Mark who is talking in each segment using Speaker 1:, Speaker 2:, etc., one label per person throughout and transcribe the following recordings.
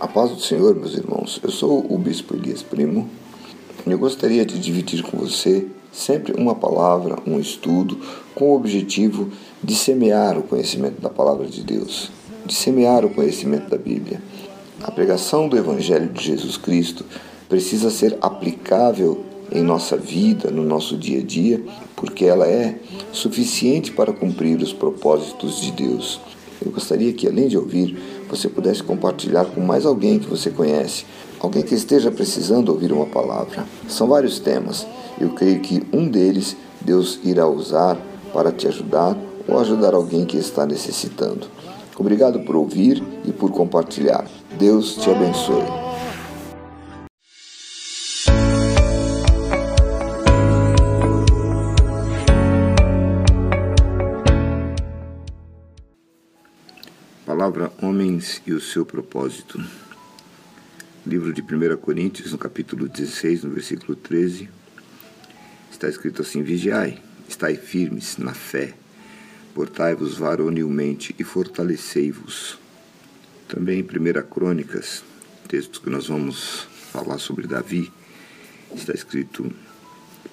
Speaker 1: A paz do Senhor, meus irmãos. Eu sou o Bispo Elias Primo eu gostaria de dividir com você sempre uma palavra, um estudo, com o objetivo de semear o conhecimento da palavra de Deus, de semear o conhecimento da Bíblia. A pregação do Evangelho de Jesus Cristo precisa ser aplicável em nossa vida, no nosso dia a dia, porque ela é suficiente para cumprir os propósitos de Deus. Eu gostaria que, além de ouvir, você pudesse compartilhar com mais alguém que você conhece, alguém que esteja precisando ouvir uma palavra. São vários temas. Eu creio que um deles Deus irá usar para te ajudar ou ajudar alguém que está necessitando. Obrigado por ouvir e por compartilhar. Deus te abençoe. Homens e o seu propósito. Livro de 1 Coríntios, no capítulo 16, no versículo 13, está escrito assim: Vigiai, estai firmes na fé, portai-vos varonilmente e fortalecei-vos. Também em 1 Crônicas, texto que nós vamos falar sobre Davi, está escrito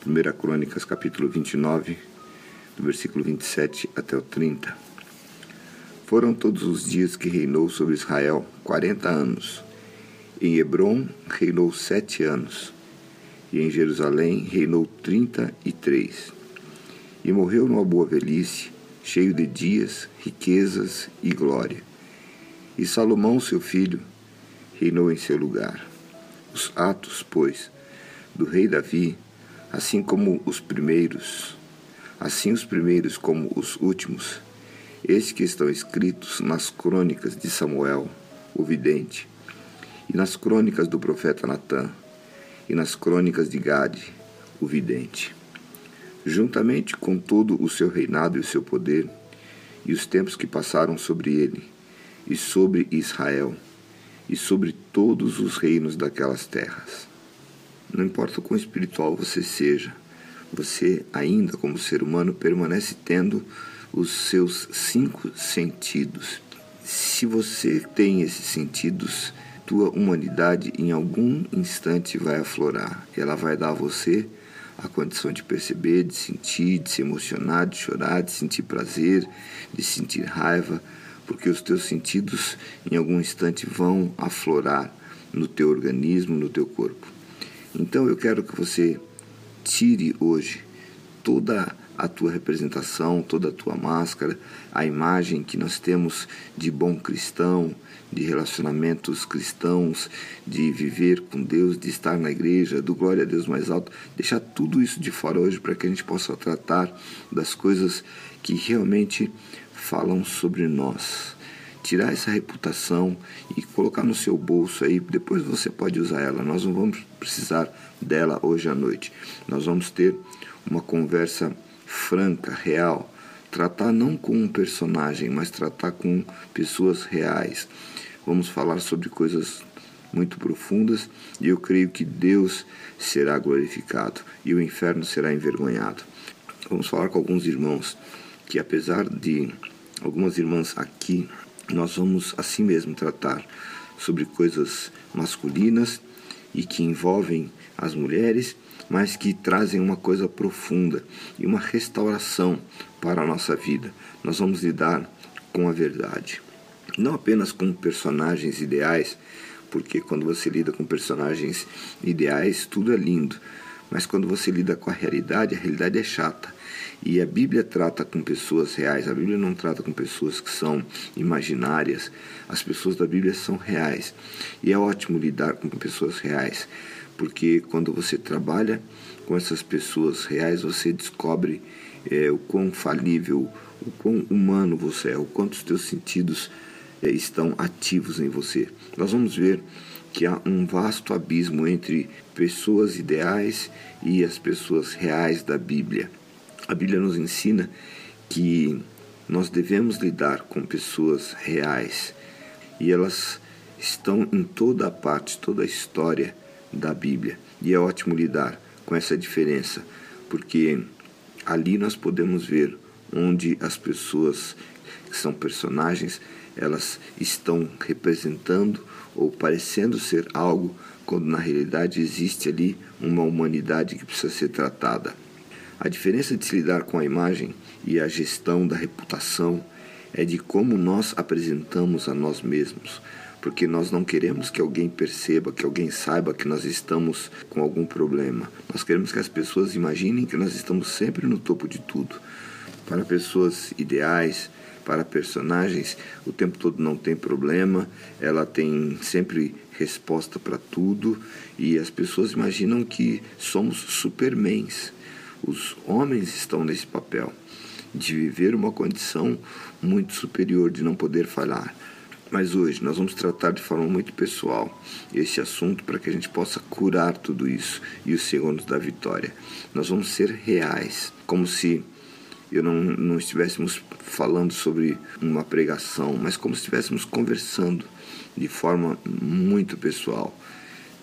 Speaker 1: 1 Crônicas, capítulo 29, do versículo 27 até o 30. Foram todos os dias que reinou sobre Israel quarenta anos. Em Hebron reinou sete anos, e em Jerusalém reinou trinta e três. E morreu numa boa velhice, cheio de dias, riquezas e glória. E Salomão, seu filho, reinou em seu lugar. Os atos, pois, do rei Davi, assim como os primeiros, assim os primeiros como os últimos, estes que estão escritos nas crônicas de Samuel, o vidente, e nas crônicas do profeta Natã, e nas crônicas de Gade, o vidente. Juntamente com todo o seu reinado e o seu poder, e os tempos que passaram sobre ele, e sobre Israel, e sobre todos os reinos daquelas terras. Não importa o quão espiritual você seja, você, ainda como ser humano, permanece tendo os seus cinco sentidos. Se você tem esses sentidos, tua humanidade em algum instante vai aflorar. Ela vai dar a você a condição de perceber, de sentir, de se emocionar, de chorar, de sentir prazer, de sentir raiva, porque os teus sentidos em algum instante vão aflorar no teu organismo, no teu corpo. Então eu quero que você tire hoje toda a tua representação, toda a tua máscara, a imagem que nós temos de bom cristão, de relacionamentos cristãos, de viver com Deus, de estar na igreja, do glória a Deus mais alto, deixar tudo isso de fora hoje para que a gente possa tratar das coisas que realmente falam sobre nós. Tirar essa reputação e colocar no seu bolso aí, depois você pode usar ela. Nós não vamos precisar dela hoje à noite. Nós vamos ter uma conversa franca, real. Tratar não com um personagem, mas tratar com pessoas reais. Vamos falar sobre coisas muito profundas e eu creio que Deus será glorificado e o inferno será envergonhado. Vamos falar com alguns irmãos que, apesar de algumas irmãs aqui, nós vamos assim mesmo tratar sobre coisas masculinas e que envolvem as mulheres mas que trazem uma coisa profunda e uma restauração para a nossa vida. Nós vamos lidar com a verdade. Não apenas com personagens ideais, porque quando você lida com personagens ideais, tudo é lindo. Mas quando você lida com a realidade, a realidade é chata. E a Bíblia trata com pessoas reais, a Bíblia não trata com pessoas que são imaginárias. As pessoas da Bíblia são reais. E é ótimo lidar com pessoas reais, porque quando você trabalha com essas pessoas reais, você descobre é, o quão falível, o quão humano você é, o quanto os teus sentidos é, estão ativos em você. Nós vamos ver que há um vasto abismo entre pessoas ideais e as pessoas reais da Bíblia. A Bíblia nos ensina que nós devemos lidar com pessoas reais e elas estão em toda a parte, toda a história da Bíblia. E é ótimo lidar com essa diferença, porque ali nós podemos ver onde as pessoas que são personagens, elas estão representando ou parecendo ser algo, quando na realidade existe ali uma humanidade que precisa ser tratada. A diferença de se lidar com a imagem e a gestão da reputação é de como nós apresentamos a nós mesmos, porque nós não queremos que alguém perceba, que alguém saiba que nós estamos com algum problema. Nós queremos que as pessoas imaginem que nós estamos sempre no topo de tudo. Para pessoas ideais, para personagens, o tempo todo não tem problema, ela tem sempre resposta para tudo e as pessoas imaginam que somos supermens. Os homens estão nesse papel de viver uma condição muito superior, de não poder falhar. Mas hoje nós vamos tratar de forma muito pessoal esse assunto para que a gente possa curar tudo isso e os segundos da vitória. Nós vamos ser reais, como se eu não, não estivéssemos falando sobre uma pregação, mas como se estivéssemos conversando de forma muito pessoal,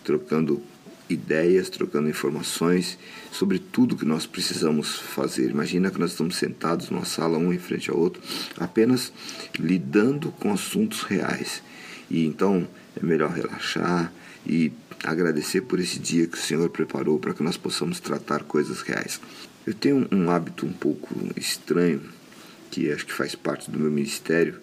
Speaker 1: trocando ideias, trocando informações sobre tudo que nós precisamos fazer. Imagina que nós estamos sentados numa sala, um em frente ao outro, apenas lidando com assuntos reais. E então é melhor relaxar e agradecer por esse dia que o Senhor preparou para que nós possamos tratar coisas reais. Eu tenho um hábito um pouco estranho, que acho que faz parte do meu ministério,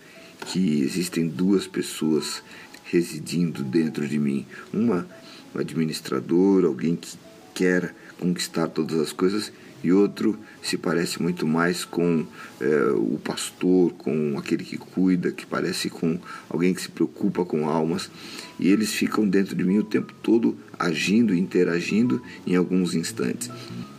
Speaker 1: que existem duas pessoas residindo dentro de mim. Uma, um administrador, alguém que quer conquistar todas as coisas, e outro se parece muito mais com é, o pastor, com aquele que cuida, que parece com alguém que se preocupa com almas. E eles ficam dentro de mim o tempo todo agindo, interagindo em alguns instantes.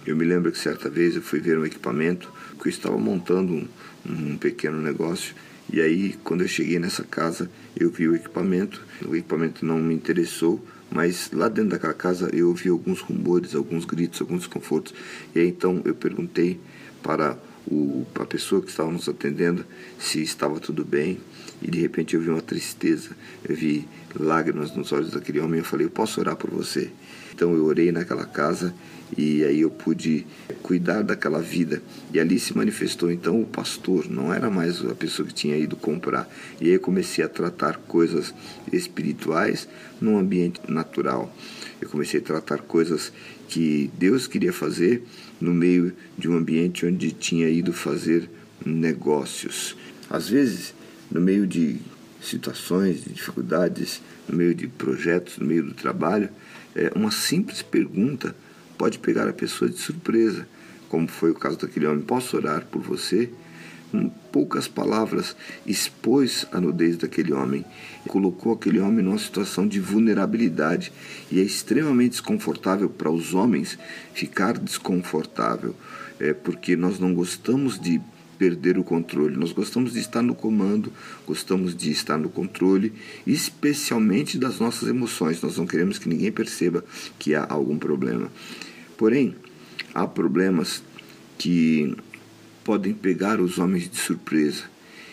Speaker 1: Eu me lembro que certa vez eu fui ver um equipamento, que eu estava montando um, um pequeno negócio, e aí quando eu cheguei nessa casa, eu vi o equipamento, o equipamento não me interessou, mas lá dentro daquela casa eu ouvi alguns rumores, alguns gritos, alguns desconfortos. E aí então eu perguntei para o, a pessoa que estava nos atendendo se estava tudo bem. E de repente eu vi uma tristeza, eu vi lágrimas nos olhos daquele homem. Eu falei: Eu posso orar por você? Então eu orei naquela casa e aí eu pude cuidar daquela vida. E ali se manifestou então o pastor, não era mais a pessoa que tinha ido comprar. E aí eu comecei a tratar coisas espirituais num ambiente natural. Eu comecei a tratar coisas que Deus queria fazer no meio de um ambiente onde tinha ido fazer negócios. Às vezes, no meio de situações, de dificuldades, no meio de projetos, no meio do trabalho, é, uma simples pergunta pode pegar a pessoa de surpresa, como foi o caso daquele homem. Posso orar por você? Com poucas palavras, expôs a nudez daquele homem, colocou aquele homem numa situação de vulnerabilidade e é extremamente desconfortável para os homens ficar desconfortável, é porque nós não gostamos de perder o controle. Nós gostamos de estar no comando, gostamos de estar no controle, especialmente das nossas emoções. Nós não queremos que ninguém perceba que há algum problema. Porém, há problemas que podem pegar os homens de surpresa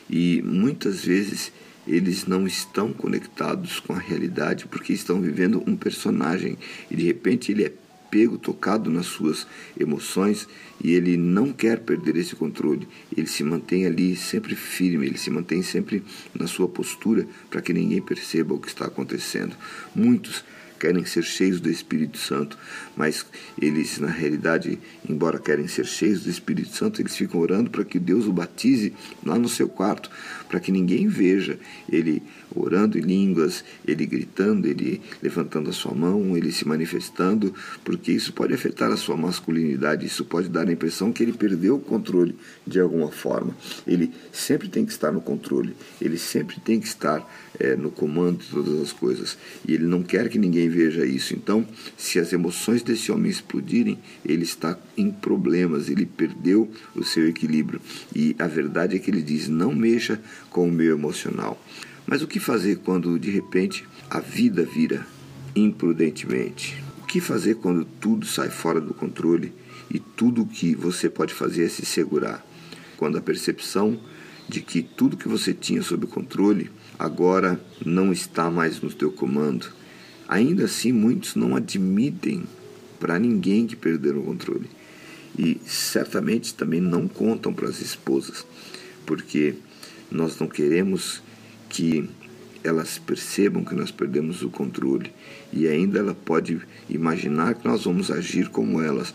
Speaker 1: e muitas vezes eles não estão conectados com a realidade porque estão vivendo um personagem e de repente ele é pego, tocado nas suas emoções e ele não quer perder esse controle. Ele se mantém ali sempre firme, ele se mantém sempre na sua postura para que ninguém perceba o que está acontecendo. Muitos querem ser cheios do Espírito Santo, mas eles, na realidade, embora querem ser cheios do Espírito Santo, eles ficam orando para que Deus o batize lá no seu quarto, para que ninguém veja ele orando em línguas, ele gritando, ele levantando a sua mão, ele se manifestando, porque isso pode afetar a sua masculinidade, isso pode dar a impressão que ele perdeu o controle de alguma forma. Ele sempre tem que estar no controle, ele sempre tem que estar é, no comando de todas as coisas, e ele não quer que ninguém veja isso. Então, se as emoções desse homem explodirem, ele está em problemas, ele perdeu o seu equilíbrio. E a verdade é que ele diz: não mexa com o meu emocional. Mas o que fazer quando de repente a vida vira imprudentemente? O que fazer quando tudo sai fora do controle e tudo o que você pode fazer é se segurar? Quando a percepção de que tudo que você tinha sob controle agora não está mais no teu comando. Ainda assim, muitos não admitem para ninguém que perderam o controle. E certamente também não contam para as esposas, porque nós não queremos que elas percebam que nós perdemos o controle e ainda ela pode imaginar que nós vamos agir como elas.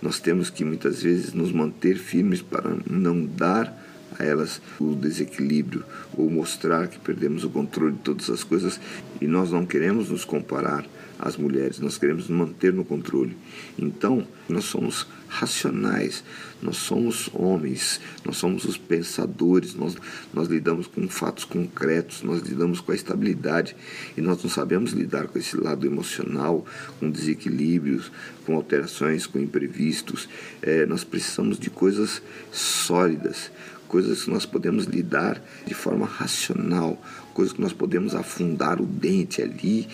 Speaker 1: Nós temos que muitas vezes nos manter firmes para não dar a elas o desequilíbrio ou mostrar que perdemos o controle de todas as coisas e nós não queremos nos comparar às mulheres, nós queremos manter no controle. Então, nós somos racionais, nós somos homens, nós somos os pensadores, nós, nós lidamos com fatos concretos, nós lidamos com a estabilidade e nós não sabemos lidar com esse lado emocional, com desequilíbrios, com alterações, com imprevistos. É, nós precisamos de coisas sólidas, coisas que nós podemos lidar de forma racional, coisas que nós podemos afundar o dente ali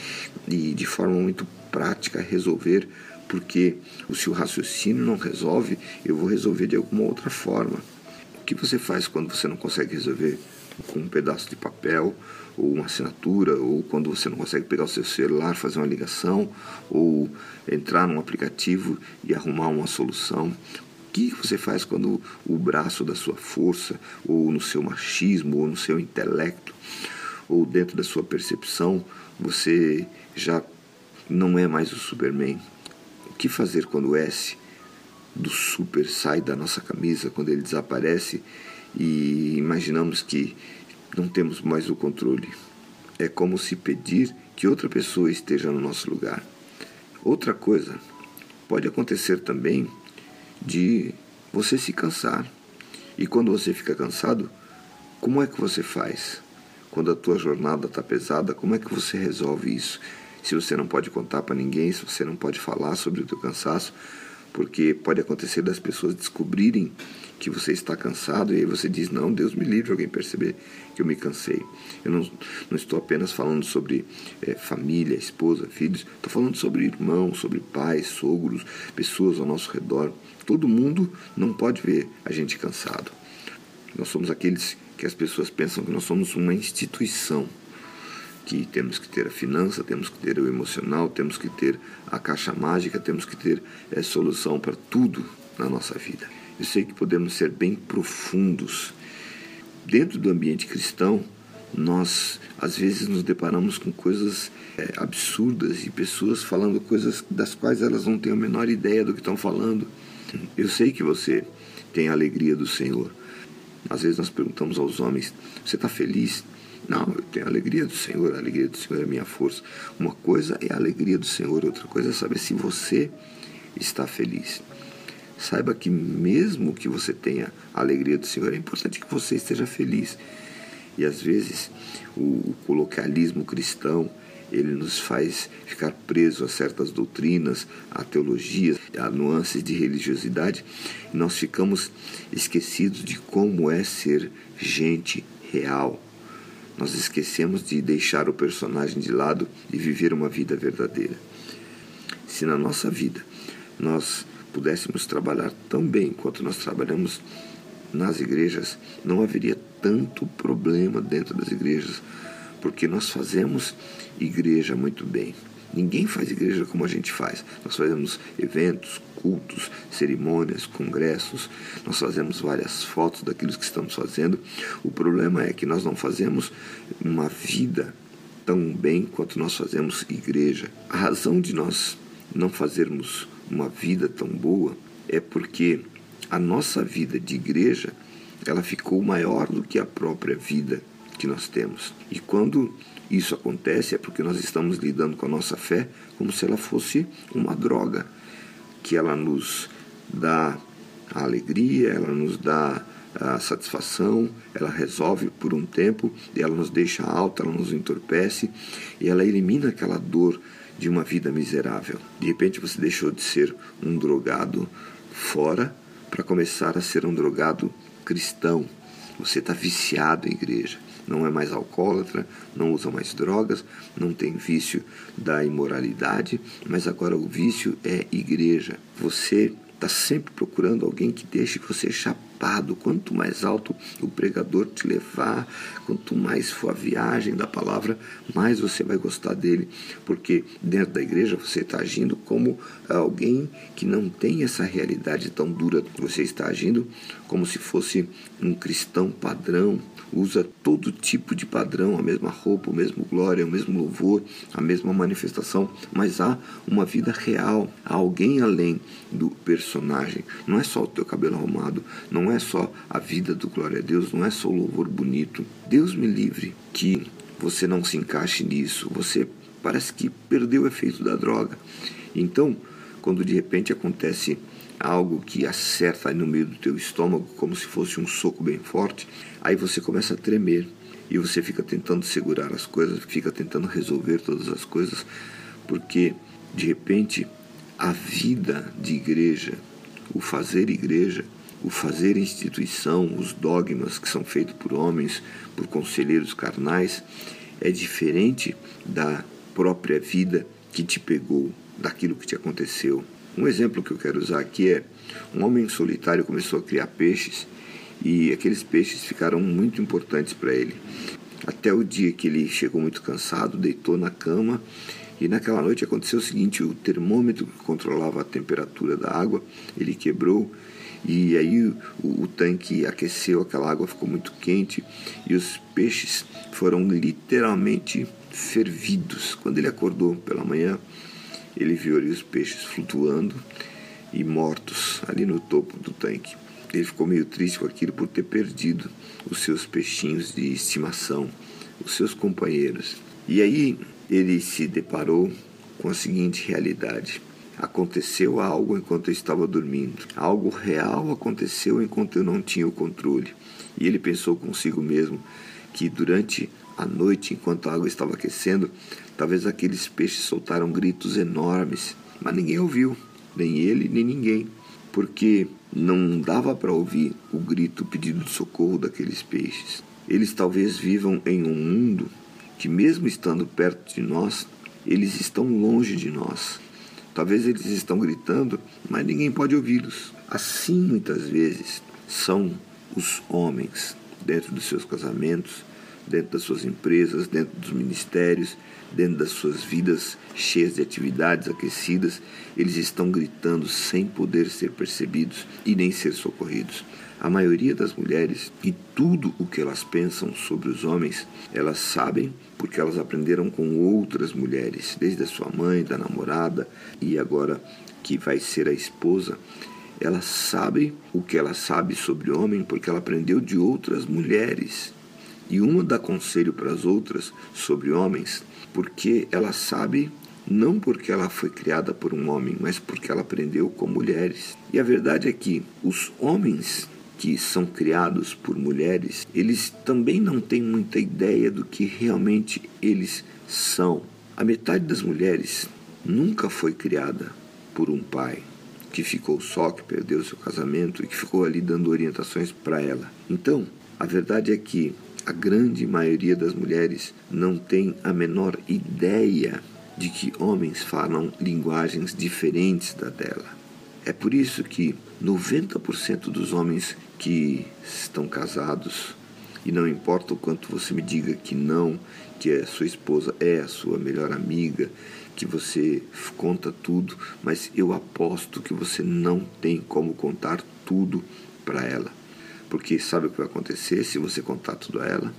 Speaker 1: e de forma muito prática resolver, porque se o raciocínio não resolve, eu vou resolver de alguma outra forma. O que você faz quando você não consegue resolver com um pedaço de papel ou uma assinatura, ou quando você não consegue pegar o seu celular, fazer uma ligação, ou entrar num aplicativo e arrumar uma solução que você faz quando o braço da sua força, ou no seu machismo, ou no seu intelecto, ou dentro da sua percepção, você já não é mais o Superman? Que fazer quando o S do super sai da nossa camisa, quando ele desaparece e imaginamos que não temos mais o controle? É como se pedir que outra pessoa esteja no nosso lugar. Outra coisa, pode acontecer também de você se cansar. E quando você fica cansado, como é que você faz? Quando a tua jornada está pesada, como é que você resolve isso? Se você não pode contar para ninguém, se você não pode falar sobre o teu cansaço, porque pode acontecer das pessoas descobrirem que você está cansado e aí você diz: Não, Deus me livre alguém perceber que eu me cansei. Eu não, não estou apenas falando sobre é, família, esposa, filhos, estou falando sobre irmãos, sobre pais, sogros, pessoas ao nosso redor. Todo mundo não pode ver a gente cansado. Nós somos aqueles que as pessoas pensam que nós somos uma instituição que temos que ter a finança, temos que ter o emocional, temos que ter a caixa mágica, temos que ter é, solução para tudo na nossa vida. Eu sei que podemos ser bem profundos. Dentro do ambiente cristão, nós às vezes nos deparamos com coisas é, absurdas e pessoas falando coisas das quais elas não têm a menor ideia do que estão falando. Eu sei que você tem a alegria do Senhor. Às vezes nós perguntamos aos homens: Você está feliz? Não, eu tenho a alegria do Senhor, a alegria do Senhor é minha força. Uma coisa é a alegria do Senhor, outra coisa é saber se você está feliz. Saiba que mesmo que você tenha a alegria do Senhor, é importante que você esteja feliz. E às vezes o, o colocalismo cristão ele nos faz ficar presos a certas doutrinas, a teologias, a nuances de religiosidade, e nós ficamos esquecidos de como é ser gente real, nós esquecemos de deixar o personagem de lado e viver uma vida verdadeira. Se na nossa vida nós pudéssemos trabalhar tão bem quanto nós trabalhamos nas igrejas, não haveria tanto problema dentro das igrejas, porque nós fazemos igreja muito bem. Ninguém faz igreja como a gente faz. Nós fazemos eventos, cultos, cerimônias, congressos, nós fazemos várias fotos daquilo que estamos fazendo. O problema é que nós não fazemos uma vida tão bem quanto nós fazemos igreja. A razão de nós não fazermos uma vida tão boa é porque a nossa vida de igreja ela ficou maior do que a própria vida que nós temos. E quando isso acontece é porque nós estamos lidando com a nossa fé como se ela fosse uma droga, que ela nos dá a alegria, ela nos dá a satisfação, ela resolve por um tempo ela nos deixa alta, ela nos entorpece e ela elimina aquela dor de uma vida miserável. De repente você deixou de ser um drogado fora para começar a ser um drogado cristão. Você está viciado em igreja não é mais alcoólatra, não usa mais drogas, não tem vício da imoralidade, mas agora o vício é igreja. Você está sempre procurando alguém que deixe você chapado. Quanto mais alto o pregador te levar, quanto mais for a viagem da palavra, mais você vai gostar dele, porque dentro da igreja você está agindo como alguém que não tem essa realidade tão dura. Você está agindo como se fosse um cristão padrão, usa todo tipo de padrão, a mesma roupa, o mesmo glória, o mesmo louvor, a mesma manifestação, mas há uma vida real, há alguém além do personagem. Não é só o teu cabelo arrumado, não é só a vida do glória a Deus, não é só o louvor bonito. Deus me livre que você não se encaixe nisso. Você parece que perdeu o efeito da droga. Então, quando de repente acontece algo que acerta no meio do teu estômago, como se fosse um soco bem forte, aí você começa a tremer e você fica tentando segurar as coisas, fica tentando resolver todas as coisas, porque de repente a vida de igreja, o fazer igreja, o fazer instituição, os dogmas que são feitos por homens, por conselheiros carnais, é diferente da própria vida que te pegou, daquilo que te aconteceu. Um exemplo que eu quero usar aqui é um homem solitário começou a criar peixes e aqueles peixes ficaram muito importantes para ele. Até o dia que ele chegou muito cansado, deitou na cama e naquela noite aconteceu o seguinte: o termômetro que controlava a temperatura da água ele quebrou e aí o, o, tanque aqueceu, aquela água ficou muito quente e os peixes foram literalmente fervidos. Quando ele acordou pela manhã, ele viu ali os peixes flutuando e mortos ali no topo do tanque. Ele ficou meio triste com aquilo por ter perdido os seus peixinhos de estimação, os seus companheiros. E aí ele se deparou com a seguinte realidade: aconteceu algo enquanto eu estava dormindo, algo real aconteceu enquanto eu não tinha o controle. E ele pensou consigo mesmo que durante a noite, enquanto a água estava aquecendo, talvez aqueles peixes soltaram gritos enormes, mas ninguém ouviu, nem ele, nem ninguém, porque não dava para ouvir o grito, pedido de socorro daqueles peixes. Eles talvez vivam em um mundo que, mesmo estando perto de nós, eles estão longe de nós. Talvez eles estão gritando, mas ninguém pode ouvi-los. Assim, muitas vezes, são os homens dentro dos seus casamentos, dentro das suas empresas, dentro dos ministérios, dentro das suas vidas cheias de atividades aquecidas, eles estão gritando sem poder ser percebidos e nem ser socorridos. A maioria das mulheres e tudo o que elas pensam sobre os homens, elas sabem porque elas aprenderam com outras mulheres, desde a sua mãe, da namorada e agora que vai ser a esposa. Ela sabe o que ela sabe sobre o homem porque ela aprendeu de outras mulheres e uma dá conselho para as outras sobre homens, porque ela sabe não porque ela foi criada por um homem, mas porque ela aprendeu com mulheres. E a verdade é que os homens que são criados por mulheres, eles também não têm muita ideia do que realmente eles são. A metade das mulheres nunca foi criada por um pai que ficou só, que perdeu seu casamento e que ficou ali dando orientações para ela. Então, a verdade é que a grande maioria das mulheres não tem a menor ideia de que homens falam linguagens diferentes da dela. É por isso que 90% dos homens que estão casados, e não importa o quanto você me diga que não, que a sua esposa é a sua melhor amiga, que você conta tudo, mas eu aposto que você não tem como contar tudo para ela. Porque sabe o que vai acontecer se você contar tudo a ela?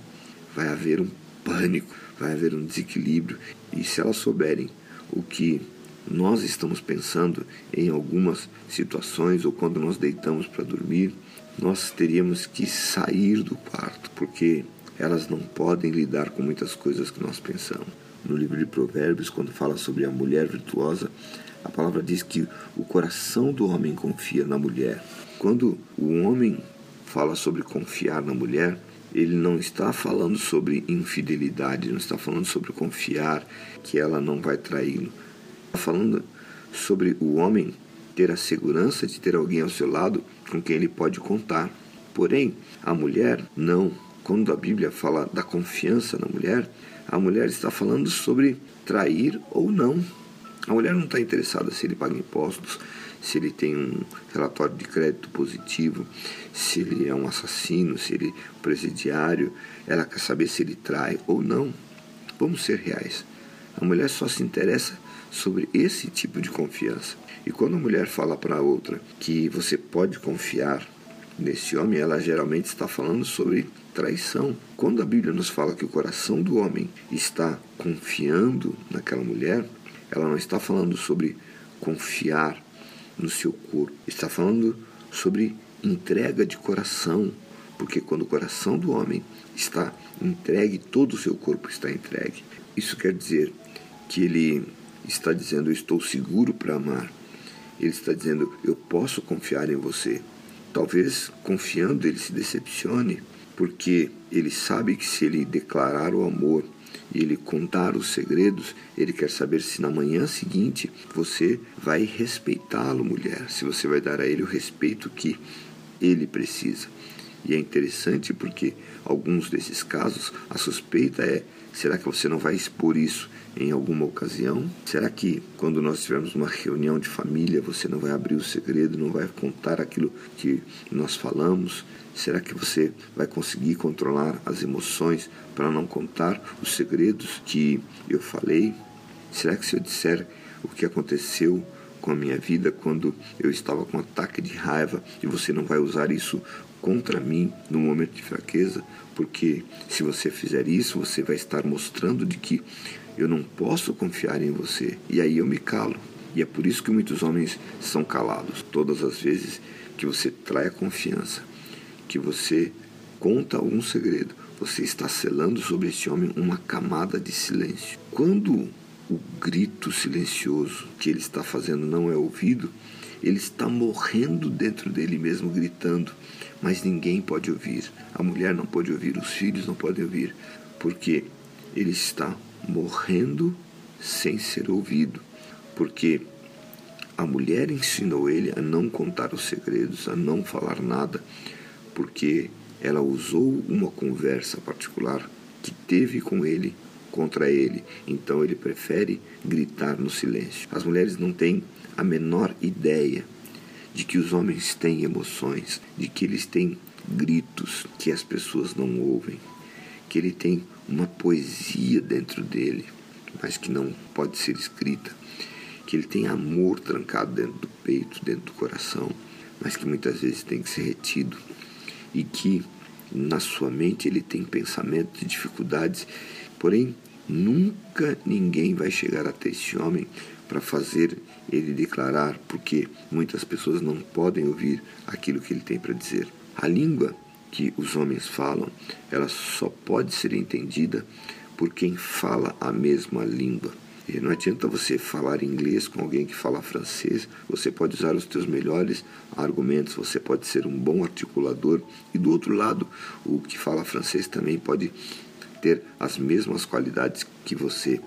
Speaker 1: Vai haver um pânico, vai haver um desequilíbrio. E se elas souberem o que nós estamos pensando em algumas situações ou quando nós deitamos para dormir, nós teríamos que sair do quarto, porque elas não podem lidar com muitas coisas que nós pensamos. No livro de Provérbios, quando fala sobre a mulher virtuosa, a palavra diz que o coração do homem confia na mulher. Quando o homem fala sobre confiar na mulher, ele não está falando sobre infidelidade, não está falando sobre confiar que ela não vai traí-lo. Está falando sobre o homem ter a segurança de ter alguém ao seu lado com quem ele pode contar. Porém, a mulher não. Quando a Bíblia fala da confiança na mulher, a mulher está falando sobre trair ou não. A mulher não está interessada se ele paga impostos, se ele tem um relatório de crédito positivo, se ele é um assassino, se ele é um presidiário, ela quer saber se ele trai ou não. Vamos ser reais. A mulher só se interessa sobre esse tipo de confiança. E quando a mulher fala para outra que você pode confiar nesse homem, ela geralmente está falando sobre traição. Quando a Bíblia nos fala que o coração do homem está confiando naquela mulher, ela não está falando sobre confiar no seu corpo, está falando sobre entrega de coração, porque quando o coração do homem está entregue, todo o seu corpo está entregue. Isso quer dizer que ele está dizendo: Eu estou seguro para amar. Ele está dizendo: Eu posso confiar em você. Talvez confiando ele se decepcione, porque ele sabe que se ele declarar o amor e ele contar os segredos, ele quer saber se na manhã seguinte você vai respeitá-lo, mulher, se você vai dar a ele o respeito que ele precisa. E é interessante porque alguns desses casos a suspeita é: será que você não vai expor isso em alguma ocasião? Será que quando nós tivermos uma reunião de família você não vai abrir o segredo, não vai contar aquilo que nós falamos? Será que você vai conseguir controlar as emoções para não contar os segredos que eu falei? Será que se eu disser o que aconteceu com a minha vida quando eu estava com um ataque de raiva e você não vai usar isso contra mim no momento de fraqueza, porque se você fizer isso, você vai estar mostrando de que eu não posso confiar em você. E aí eu me calo. E é por isso que muitos homens são calados. Todas as vezes que você trai a confiança, que você conta algum segredo, você está selando sobre este homem uma camada de silêncio. Quando o grito silencioso que ele está fazendo não é ouvido, ele está morrendo dentro dele mesmo, gritando, mas ninguém pode ouvir. A mulher não pode ouvir, os filhos não podem ouvir, porque ele está morrendo sem ser ouvido. Porque a mulher ensinou ele a não contar os segredos, a não falar nada, porque ela usou uma conversa particular que teve com ele contra ele. Então ele prefere gritar no silêncio. As mulheres não têm a menor ideia de que os homens têm emoções, de que eles têm gritos que as pessoas não ouvem, que ele tem uma poesia dentro dele, mas que não pode ser escrita, que ele tem amor trancado dentro do peito, dentro do coração, mas que muitas vezes tem que ser retido e que na sua mente ele tem pensamentos e dificuldades, porém nunca ninguém vai chegar até esse homem para fazer ele declarar, porque muitas pessoas não podem ouvir aquilo que ele tem para dizer. A língua que os homens falam, ela só pode ser entendida por quem fala a mesma língua. E não adianta você falar inglês com alguém que fala francês, você pode usar os seus melhores argumentos, você pode ser um bom articulador e do outro lado, o que fala francês também pode ter as mesmas qualidades que você.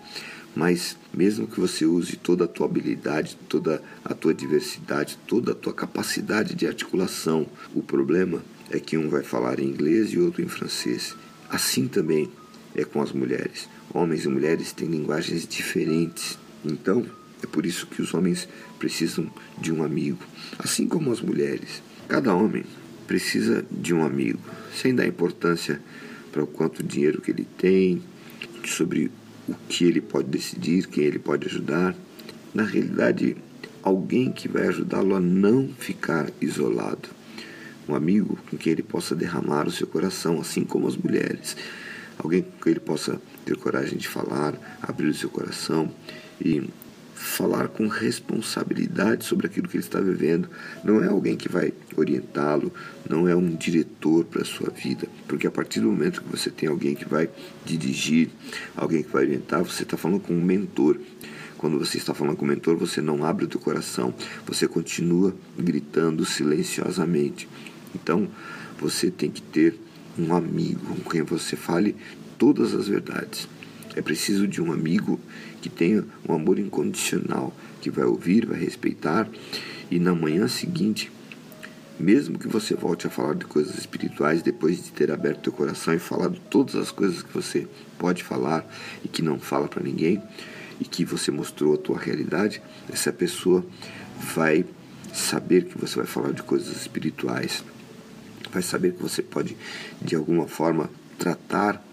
Speaker 1: Mas mesmo que você use toda a tua habilidade, toda a tua diversidade, toda a tua capacidade de articulação, o problema que um vai falar em inglês e outro em francês. Assim também é com as mulheres. Homens e mulheres têm linguagens diferentes. Então, é por isso que os homens precisam de um amigo, assim como as mulheres. Cada homem precisa de um amigo, sem dar importância para o quanto dinheiro que ele tem, sobre o que ele pode decidir, quem ele pode ajudar. Na realidade, alguém que vai ajudá-lo a não ficar isolado. Um amigo com quem ele possa derramar o seu coração, assim como as mulheres alguém com quem ele possa ter coragem de falar, abrir o seu coração e falar com responsabilidade sobre aquilo que ele está vivendo. Não é alguém que vai orientá-lo, não é um diretor para a sua vida, porque a partir do momento que você tem alguém que vai dirigir, alguém que vai orientar, você está falando com um mentor. Quando você está falando com o mentor, você não abre o teu coração, você continua gritando silenciosamente. Então, você tem que ter um amigo com quem você fale todas as verdades. É preciso de um amigo que tenha um amor incondicional, que vai ouvir, vai respeitar e na manhã seguinte, mesmo que você volte a falar de coisas espirituais depois de ter aberto teu coração e falado todas as coisas que você pode falar e que não fala para ninguém e que você mostrou a tua realidade, essa pessoa vai saber que você vai falar de coisas espirituais vai saber que você pode, de alguma forma, tratar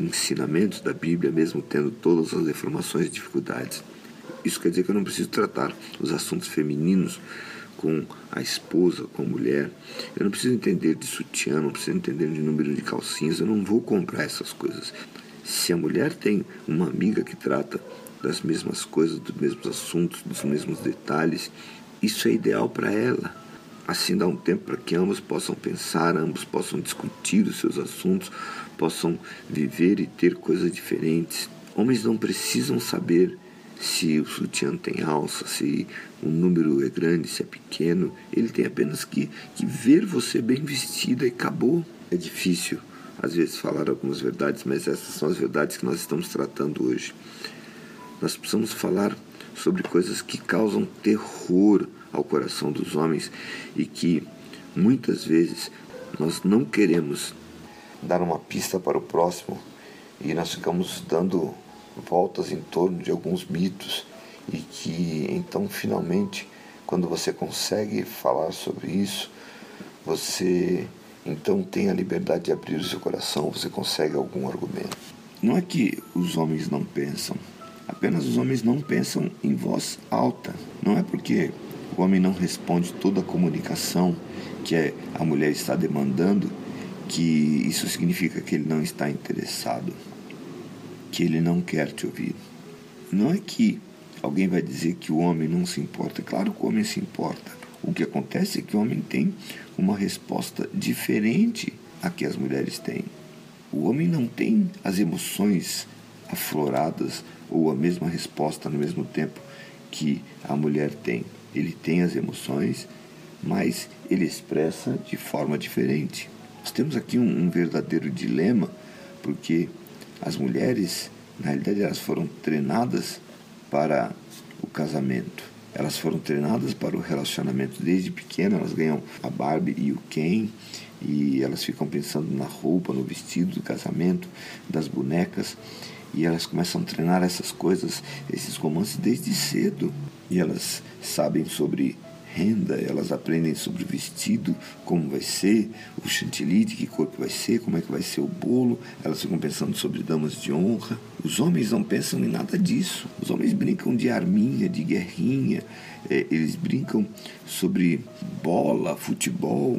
Speaker 1: ensinamentos da Bíblia, mesmo tendo todas as informações e dificuldades. Isso quer dizer que eu não preciso tratar os assuntos femininos com a esposa, com a mulher. Eu não preciso entender de sutiã, não preciso entender de número de calcinhas, eu não vou comprar essas coisas. Se a mulher tem uma amiga que trata das mesmas coisas, dos mesmos assuntos, dos mesmos detalhes, isso é ideal para ela. Assim dá um tempo para que ambos possam pensar, ambos possam discutir os seus assuntos, possam viver e ter coisas diferentes. Homens não precisam saber se o sutiã tem alça, se o número é grande, se é pequeno. Ele tem apenas que, que ver você bem vestida e acabou. É difícil, às vezes, falar algumas verdades, mas essas são as verdades que nós estamos tratando hoje. Nós precisamos falar sobre coisas que causam terror ao coração dos homens e que muitas vezes nós não queremos dar uma pista para o próximo e nós ficamos dando voltas em torno de alguns mitos e que então finalmente quando você consegue falar sobre isso você então tem a liberdade de abrir o seu coração você consegue algum argumento não é que os homens não pensam Apenas os homens não pensam em voz alta. Não é porque o homem não responde toda a comunicação que a mulher está demandando que isso significa que ele não está interessado, que ele não quer te ouvir. Não é que alguém vai dizer que o homem não se importa. Claro que o homem se importa. O que acontece é que o homem tem uma resposta diferente a que as mulheres têm. O homem não tem as emoções afloradas ou a mesma resposta no mesmo tempo que a mulher tem. Ele tem as emoções, mas ele expressa de forma diferente. Nós temos aqui um, um verdadeiro dilema, porque as mulheres, na realidade, elas foram treinadas para o casamento. Elas foram treinadas para o relacionamento desde pequena, elas ganham a Barbie e o Ken, e elas ficam pensando na roupa, no vestido do casamento, das bonecas. E elas começam a treinar essas coisas, esses romances desde cedo. E elas sabem sobre renda, elas aprendem sobre o vestido, como vai ser, o chantilly, de que cor que vai ser, como é que vai ser o bolo, elas ficam pensando sobre damas de honra. Os homens não pensam em nada disso. Os homens brincam de arminha, de guerrinha, é, eles brincam sobre bola, futebol.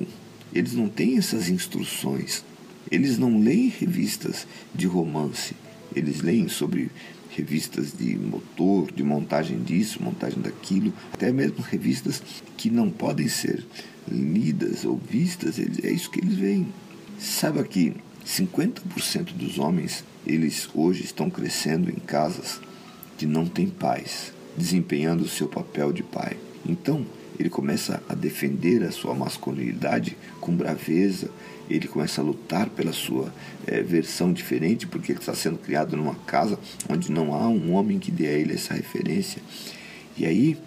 Speaker 1: Eles não têm essas instruções. Eles não leem revistas de romance. Eles leem sobre revistas de motor, de montagem disso, montagem daquilo, até mesmo revistas que não podem ser lidas ou vistas, é isso que eles veem. Saiba que 50% dos homens, eles hoje estão crescendo em casas que não têm pais, desempenhando o seu papel de pai. Então, ele começa a defender a sua masculinidade com braveza, ele começa a lutar pela sua é, versão diferente, porque ele está sendo criado numa casa onde não há um homem que dê a ele essa referência. E aí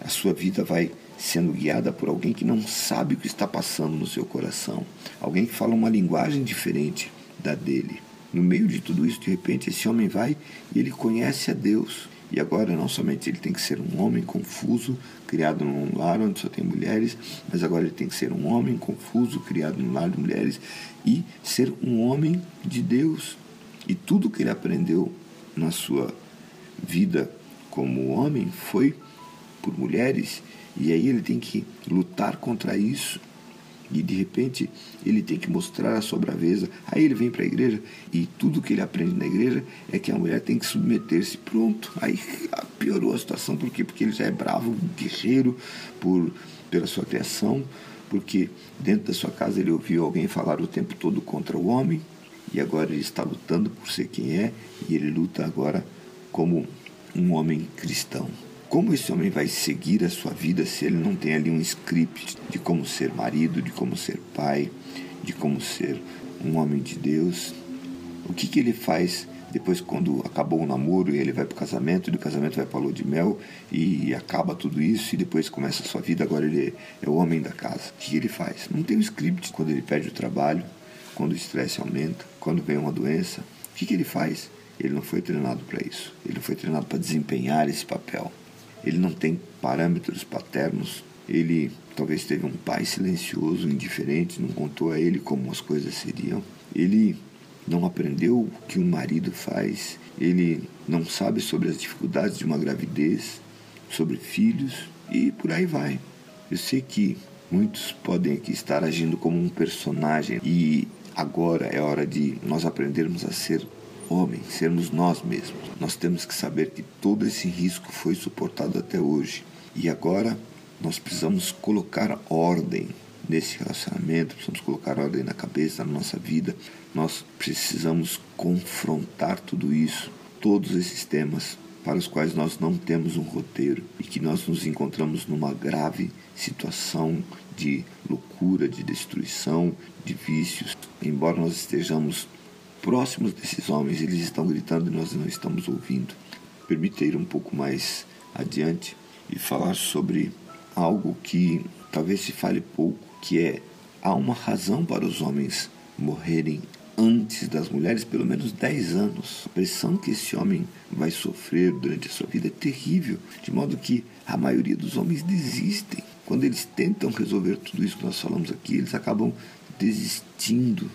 Speaker 1: a sua vida vai sendo guiada por alguém que não sabe o que está passando no seu coração, alguém que fala uma linguagem diferente da dele. No meio de tudo isso, de repente, esse homem vai e ele conhece a Deus. E agora, não somente ele tem que ser um homem confuso, criado num lar onde só tem mulheres, mas agora ele tem que ser um homem confuso, criado num lar de mulheres, e ser um homem de Deus. E tudo que ele aprendeu na sua vida como homem foi por mulheres, e aí ele tem que lutar contra isso e de repente ele tem que mostrar a sua braveza. Aí ele vem para a igreja e tudo que ele aprende na igreja é que a mulher tem que submeter-se. Pronto. Aí piorou a situação. Por quê? Porque ele já é bravo, guerreiro por, pela sua criação, porque dentro da sua casa ele ouviu alguém falar o tempo todo contra o homem e agora ele está lutando por ser quem é e ele luta agora como um homem cristão. Como esse homem vai seguir a sua vida se ele não tem ali um script de como ser marido, de como ser pai, de como ser um homem de Deus? O que, que ele faz depois quando acabou o namoro e ele vai para o casamento, e do casamento vai para a lua de mel e acaba tudo isso e depois começa a sua vida, agora ele é o homem da casa. O que, ele faz? Não tem um script quando ele perde o trabalho, quando o estresse aumenta, quando vem uma doença. O que, que ele faz? Ele não foi treinado para isso. Ele não foi treinado para desempenhar esse papel ele não tem parâmetros paternos, ele talvez teve um pai silencioso, indiferente, não contou a ele como as coisas seriam. Ele não aprendeu o que um marido faz, ele não sabe sobre as dificuldades de uma gravidez, sobre filhos e por aí vai. Eu sei que muitos podem aqui estar agindo como um personagem e agora é hora de nós aprendermos a ser homem, sermos nós mesmos. Nós temos que saber que todo esse risco foi suportado até hoje e agora nós precisamos colocar ordem nesse relacionamento, precisamos colocar ordem na cabeça, na nossa vida. Nós precisamos confrontar tudo isso, todos esses temas para os quais nós não temos um roteiro e que nós nos encontramos numa grave situação de loucura, de destruição, de vícios. Embora nós estejamos próximos desses homens, eles estão gritando e nós não estamos ouvindo. Permita ir um pouco mais adiante e falar sobre algo que talvez se fale pouco, que é há uma razão para os homens morrerem antes das mulheres, pelo menos 10 anos. A pressão que esse homem vai sofrer durante a sua vida é terrível, de modo que a maioria dos homens desistem. Quando eles tentam resolver tudo isso que nós falamos aqui, eles acabam desistindo,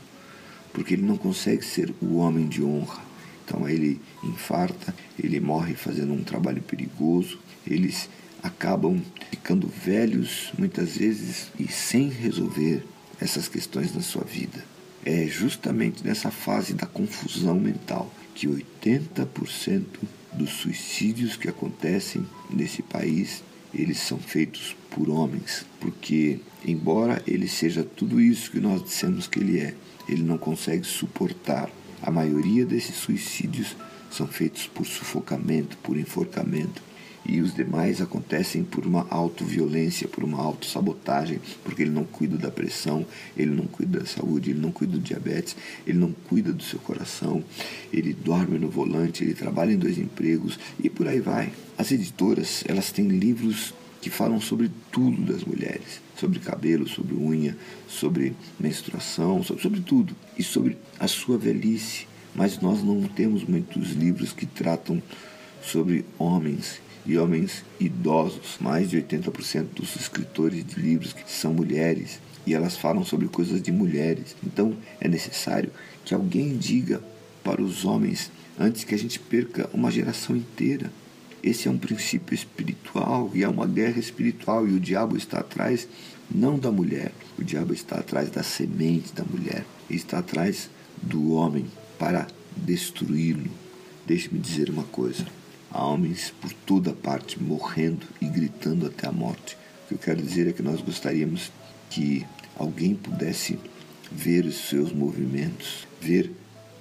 Speaker 1: porque ele não consegue ser o homem de honra. Então ele infarta, ele morre fazendo um trabalho perigoso, eles acabam ficando velhos muitas vezes e sem resolver essas questões na sua vida. É justamente nessa fase da confusão mental que 80% dos suicídios que acontecem nesse país eles são feitos por homens, porque embora ele seja tudo isso que nós dissemos que ele é, ele não consegue suportar. A maioria desses suicídios são feitos por sufocamento, por enforcamento, e os demais acontecem por uma autoviolência, por uma autossabotagem, porque ele não cuida da pressão, ele não cuida da saúde, ele não cuida do diabetes, ele não cuida do seu coração, ele dorme no volante, ele trabalha em dois empregos e por aí vai. As editoras, elas têm livros que falam sobre tudo das mulheres, sobre cabelo, sobre unha, sobre menstruação, sobre, sobre tudo e sobre a sua velhice. Mas nós não temos muitos livros que tratam sobre homens e homens idosos. Mais de 80% dos escritores de livros são mulheres e elas falam sobre coisas de mulheres. Então é necessário que alguém diga para os homens antes que a gente perca uma geração inteira. Esse é um princípio espiritual e é uma guerra espiritual e o diabo está atrás não da mulher, o diabo está atrás da semente da mulher, está atrás do homem para destruí-lo. Deixe-me dizer uma coisa: Há homens por toda parte morrendo e gritando até a morte. O que eu quero dizer é que nós gostaríamos que alguém pudesse ver os seus movimentos, ver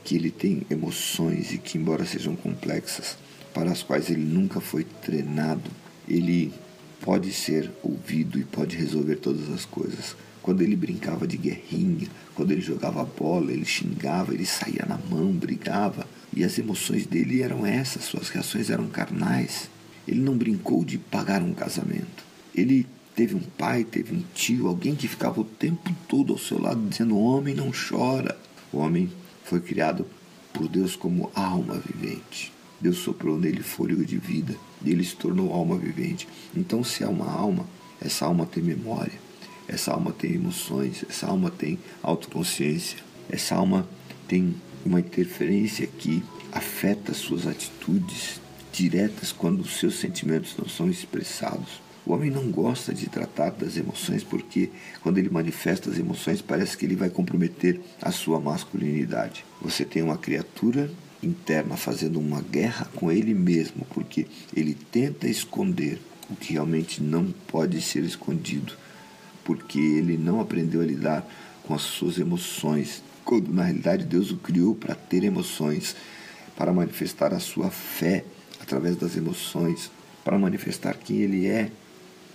Speaker 1: que ele tem emoções e que, embora sejam complexas, para as quais ele nunca foi treinado, ele pode ser ouvido e pode resolver todas as coisas. Quando ele brincava de guerrinha, quando ele jogava bola, ele xingava, ele saía na mão, brigava. E as emoções dele eram essas, suas reações eram carnais. Ele não brincou de pagar um casamento. Ele teve um pai, teve um tio, alguém que ficava o tempo todo ao seu lado dizendo: o homem não chora. O homem foi criado por Deus como alma vivente. Deus soprou nele fôlego de vida e ele se tornou alma vivente. Então, se é uma alma, essa alma tem memória, essa alma tem emoções, essa alma tem autoconsciência, essa alma tem uma interferência que afeta suas atitudes diretas quando os seus sentimentos não são expressados. O homem não gosta de tratar das emoções porque, quando ele manifesta as emoções, parece que ele vai comprometer a sua masculinidade. Você tem uma criatura interna fazendo uma guerra com ele mesmo, porque ele tenta esconder o que realmente não pode ser escondido, porque ele não aprendeu a lidar com as suas emoções, quando na realidade Deus o criou para ter emoções, para manifestar a sua fé através das emoções, para manifestar quem ele é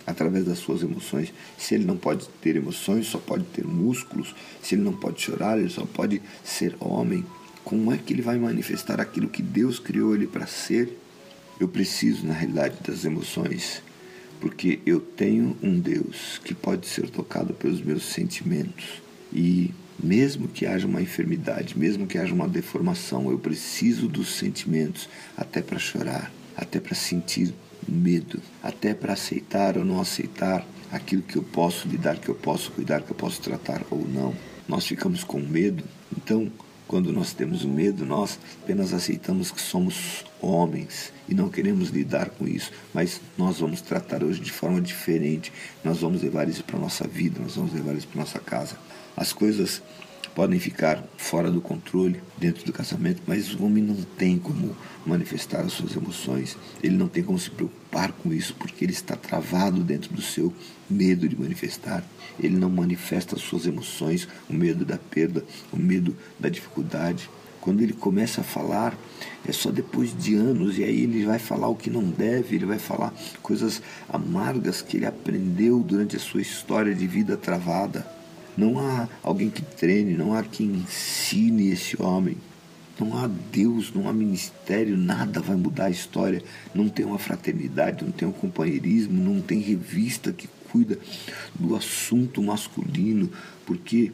Speaker 1: através das suas emoções. Se ele não pode ter emoções, só pode ter músculos. Se ele não pode chorar, ele só pode ser homem. Como é que ele vai manifestar aquilo que Deus criou ele para ser? Eu preciso, na realidade, das emoções, porque eu tenho um Deus que pode ser tocado pelos meus sentimentos. E mesmo que haja uma enfermidade, mesmo que haja uma deformação, eu preciso dos sentimentos até para chorar, até para sentir medo, até para aceitar ou não aceitar aquilo que eu posso lidar, que eu posso cuidar, que eu posso tratar ou não. Nós ficamos com medo, então Quando nós temos medo, nós apenas aceitamos que somos homens e não queremos lidar com isso, mas nós vamos tratar hoje de forma diferente. Nós vamos levar isso para a nossa vida, nós vamos levar isso para a nossa casa. As coisas podem ficar fora do controle dentro do casamento, mas o homem não tem como manifestar as suas emoções, ele não tem como se preocupar com isso, porque ele está travado dentro do seu medo de manifestar. Ele não manifesta as suas emoções, o medo da perda, o medo da dificuldade. Quando ele começa a falar, é só depois de anos, e aí ele vai falar o que não deve, ele vai falar coisas amargas que ele aprendeu durante a sua história de vida travada. Não há alguém que treine, não há quem ensine esse homem. Não há Deus, não há ministério, nada vai mudar a história. Não tem uma fraternidade, não tem um companheirismo, não tem revista que cuida do assunto masculino, porque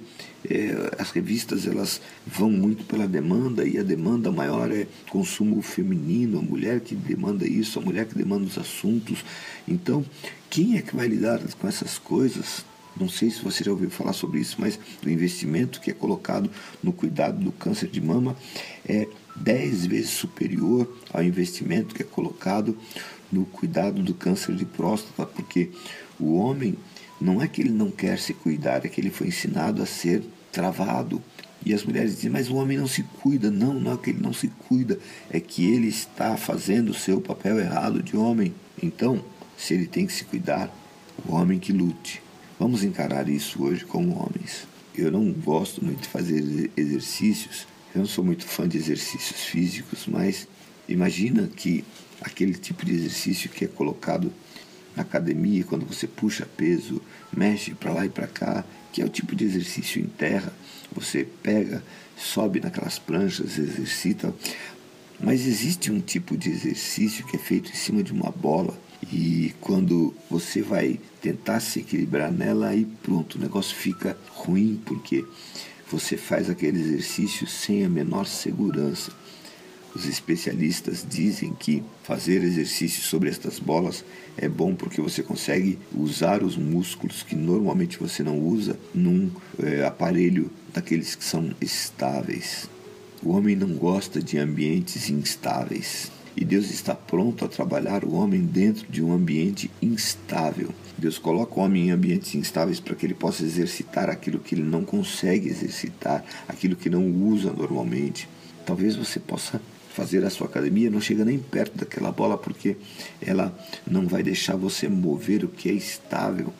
Speaker 1: é, as revistas elas vão muito pela demanda e a demanda maior é consumo feminino, a mulher que demanda isso, a mulher que demanda os assuntos. Então, quem é que vai lidar com essas coisas? Não sei se você já ouviu falar sobre isso, mas o investimento que é colocado no cuidado do câncer de mama é dez vezes superior ao investimento que é colocado no cuidado do câncer de próstata, porque o homem não é que ele não quer se cuidar, é que ele foi ensinado a ser travado. E as mulheres dizem, mas o homem não se cuida. Não, não é que ele não se cuida, é que ele está fazendo o seu papel errado de homem. Então, se ele tem que se cuidar, o homem que lute. Vamos encarar isso hoje como homens. Eu não gosto muito de fazer exercícios, eu não sou muito fã de exercícios físicos, mas imagina que aquele tipo de exercício que é colocado na academia, quando você puxa peso, mexe para lá e para cá, que é o tipo de exercício em terra, você pega, sobe naquelas pranchas, exercita. Mas existe um tipo de exercício que é feito em cima de uma bola e quando você vai tentar se equilibrar nela, aí pronto, o negócio fica ruim porque você faz aquele exercício sem a menor segurança. Os especialistas dizem que fazer exercício sobre estas bolas é bom porque você consegue usar os músculos que normalmente você não usa num é, aparelho daqueles que são estáveis. O homem não gosta de ambientes instáveis. E Deus está pronto a trabalhar o homem dentro de um ambiente instável. Deus coloca o homem em ambientes instáveis para que ele possa exercitar aquilo que ele não consegue exercitar, aquilo que não usa normalmente. Talvez você possa fazer a sua academia, não chega nem perto daquela bola porque ela não vai deixar você mover o que é estável.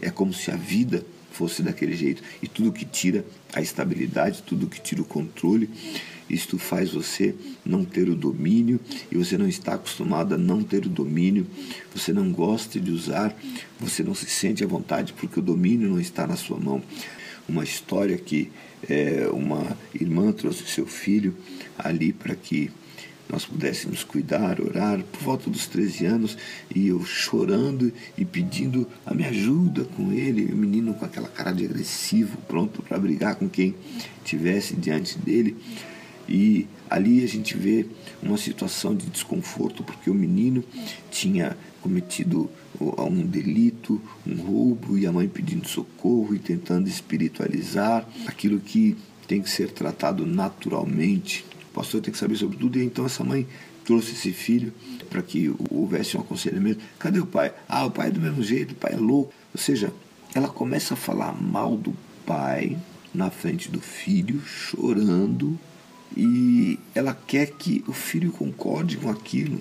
Speaker 1: É como se a vida fosse daquele jeito. E tudo que tira a estabilidade, tudo que tira o controle, isto faz você não ter o domínio e você não está acostumado a não ter o domínio, você não gosta de usar, você não se sente à vontade porque o domínio não está na sua mão. Uma história que é, uma irmã trouxe seu filho ali para que nós pudéssemos cuidar, orar, por volta dos 13 anos, e eu chorando e pedindo a minha ajuda com ele, o menino com aquela cara de agressivo, pronto para brigar com quem tivesse diante dele. E ali a gente vê uma situação de desconforto, porque o menino tinha cometido um delito, um roubo, e a mãe pedindo socorro e tentando espiritualizar aquilo que tem que ser tratado naturalmente pastor tem que saber sobre tudo. E então essa mãe trouxe esse filho para que houvesse um aconselhamento. Cadê o pai? Ah, o pai é do mesmo jeito, o pai é louco. Ou seja, ela começa a falar mal do pai na frente do filho, chorando, e ela quer que o filho concorde com aquilo.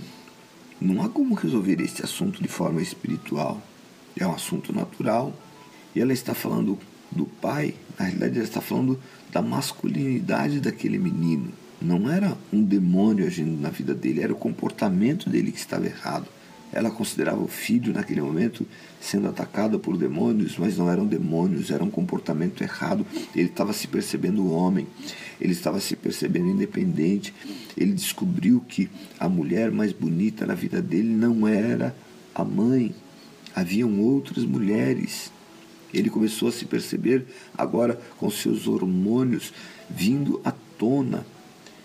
Speaker 1: Não há como resolver esse assunto de forma espiritual. É um assunto natural. E ela está falando do pai, na realidade, ela está falando da masculinidade daquele menino. Não era um demônio agindo na vida dele, era o comportamento dele que estava errado. Ela considerava o filho, naquele momento, sendo atacado por demônios, mas não eram demônios, era um comportamento errado. Ele estava se percebendo homem, ele estava se percebendo independente. Ele descobriu que a mulher mais bonita na vida dele não era a mãe, haviam outras mulheres. Ele começou a se perceber agora com seus hormônios vindo à tona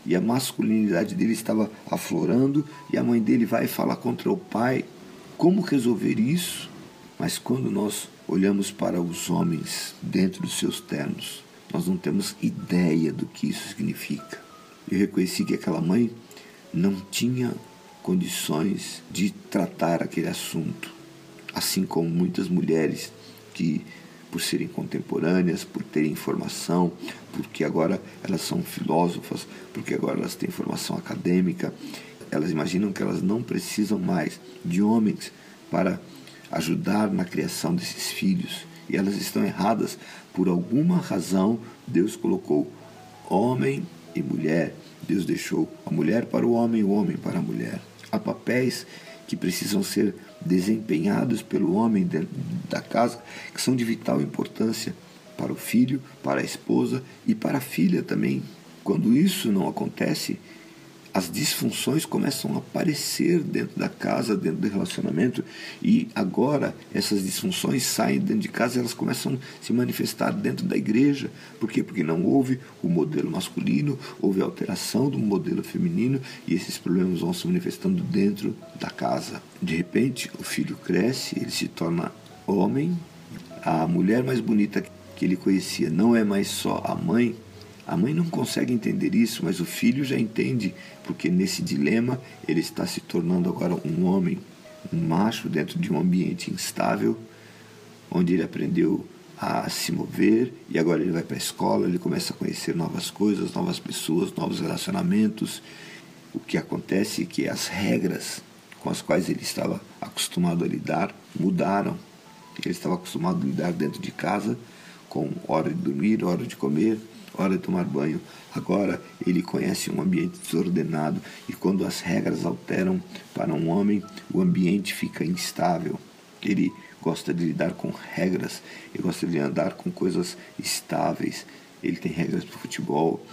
Speaker 1: e a masculinidade dele estava aflorando, e a mãe dele vai falar contra o pai. Como resolver isso? Mas quando nós olhamos para os homens dentro dos seus ternos, nós não temos ideia do que isso significa. Eu reconheci que aquela mãe não tinha condições de tratar aquele assunto, assim como muitas mulheres que por serem contemporâneas, por terem informação, porque agora elas são filósofas, porque agora elas têm formação acadêmica, elas imaginam que elas não precisam mais de homens para ajudar na criação desses filhos. E elas estão erradas. Por alguma razão, Deus colocou homem e mulher. Deus deixou a mulher para o homem o homem para a mulher. Há papéis que precisam ser desempenhados pelo homem da casa, que são de vital importância para o filho, para a esposa e para a filha também. Quando isso não acontece, as disfunções começam a aparecer dentro da casa, dentro do relacionamento, e agora essas disfunções saem dentro de casa elas começam a se manifestar dentro da igreja. Por quê? Porque não houve o modelo masculino, houve alteração do modelo feminino e esses problemas vão se manifestando dentro da casa. De repente, o filho cresce, ele se torna homem, a mulher mais bonita que ele conhecia não é mais só a mãe, a mãe não consegue entender isso, mas o filho já entende, porque nesse dilema ele está se tornando agora um homem, um macho dentro de um ambiente instável, onde ele aprendeu a se mover e agora ele vai para a escola, ele começa a conhecer novas coisas, novas pessoas, novos relacionamentos. O que acontece é que as regras com as quais ele estava acostumado a lidar mudaram. Ele estava acostumado a lidar dentro de casa com hora de dormir, hora de comer, hora de tomar banho. Agora ele conhece um ambiente desordenado e quando as regras alteram para um homem, o ambiente fica instável. Ele gosta de lidar com regras, ele gosta de andar com coisas estáveis. Ele tem regras para o futebol,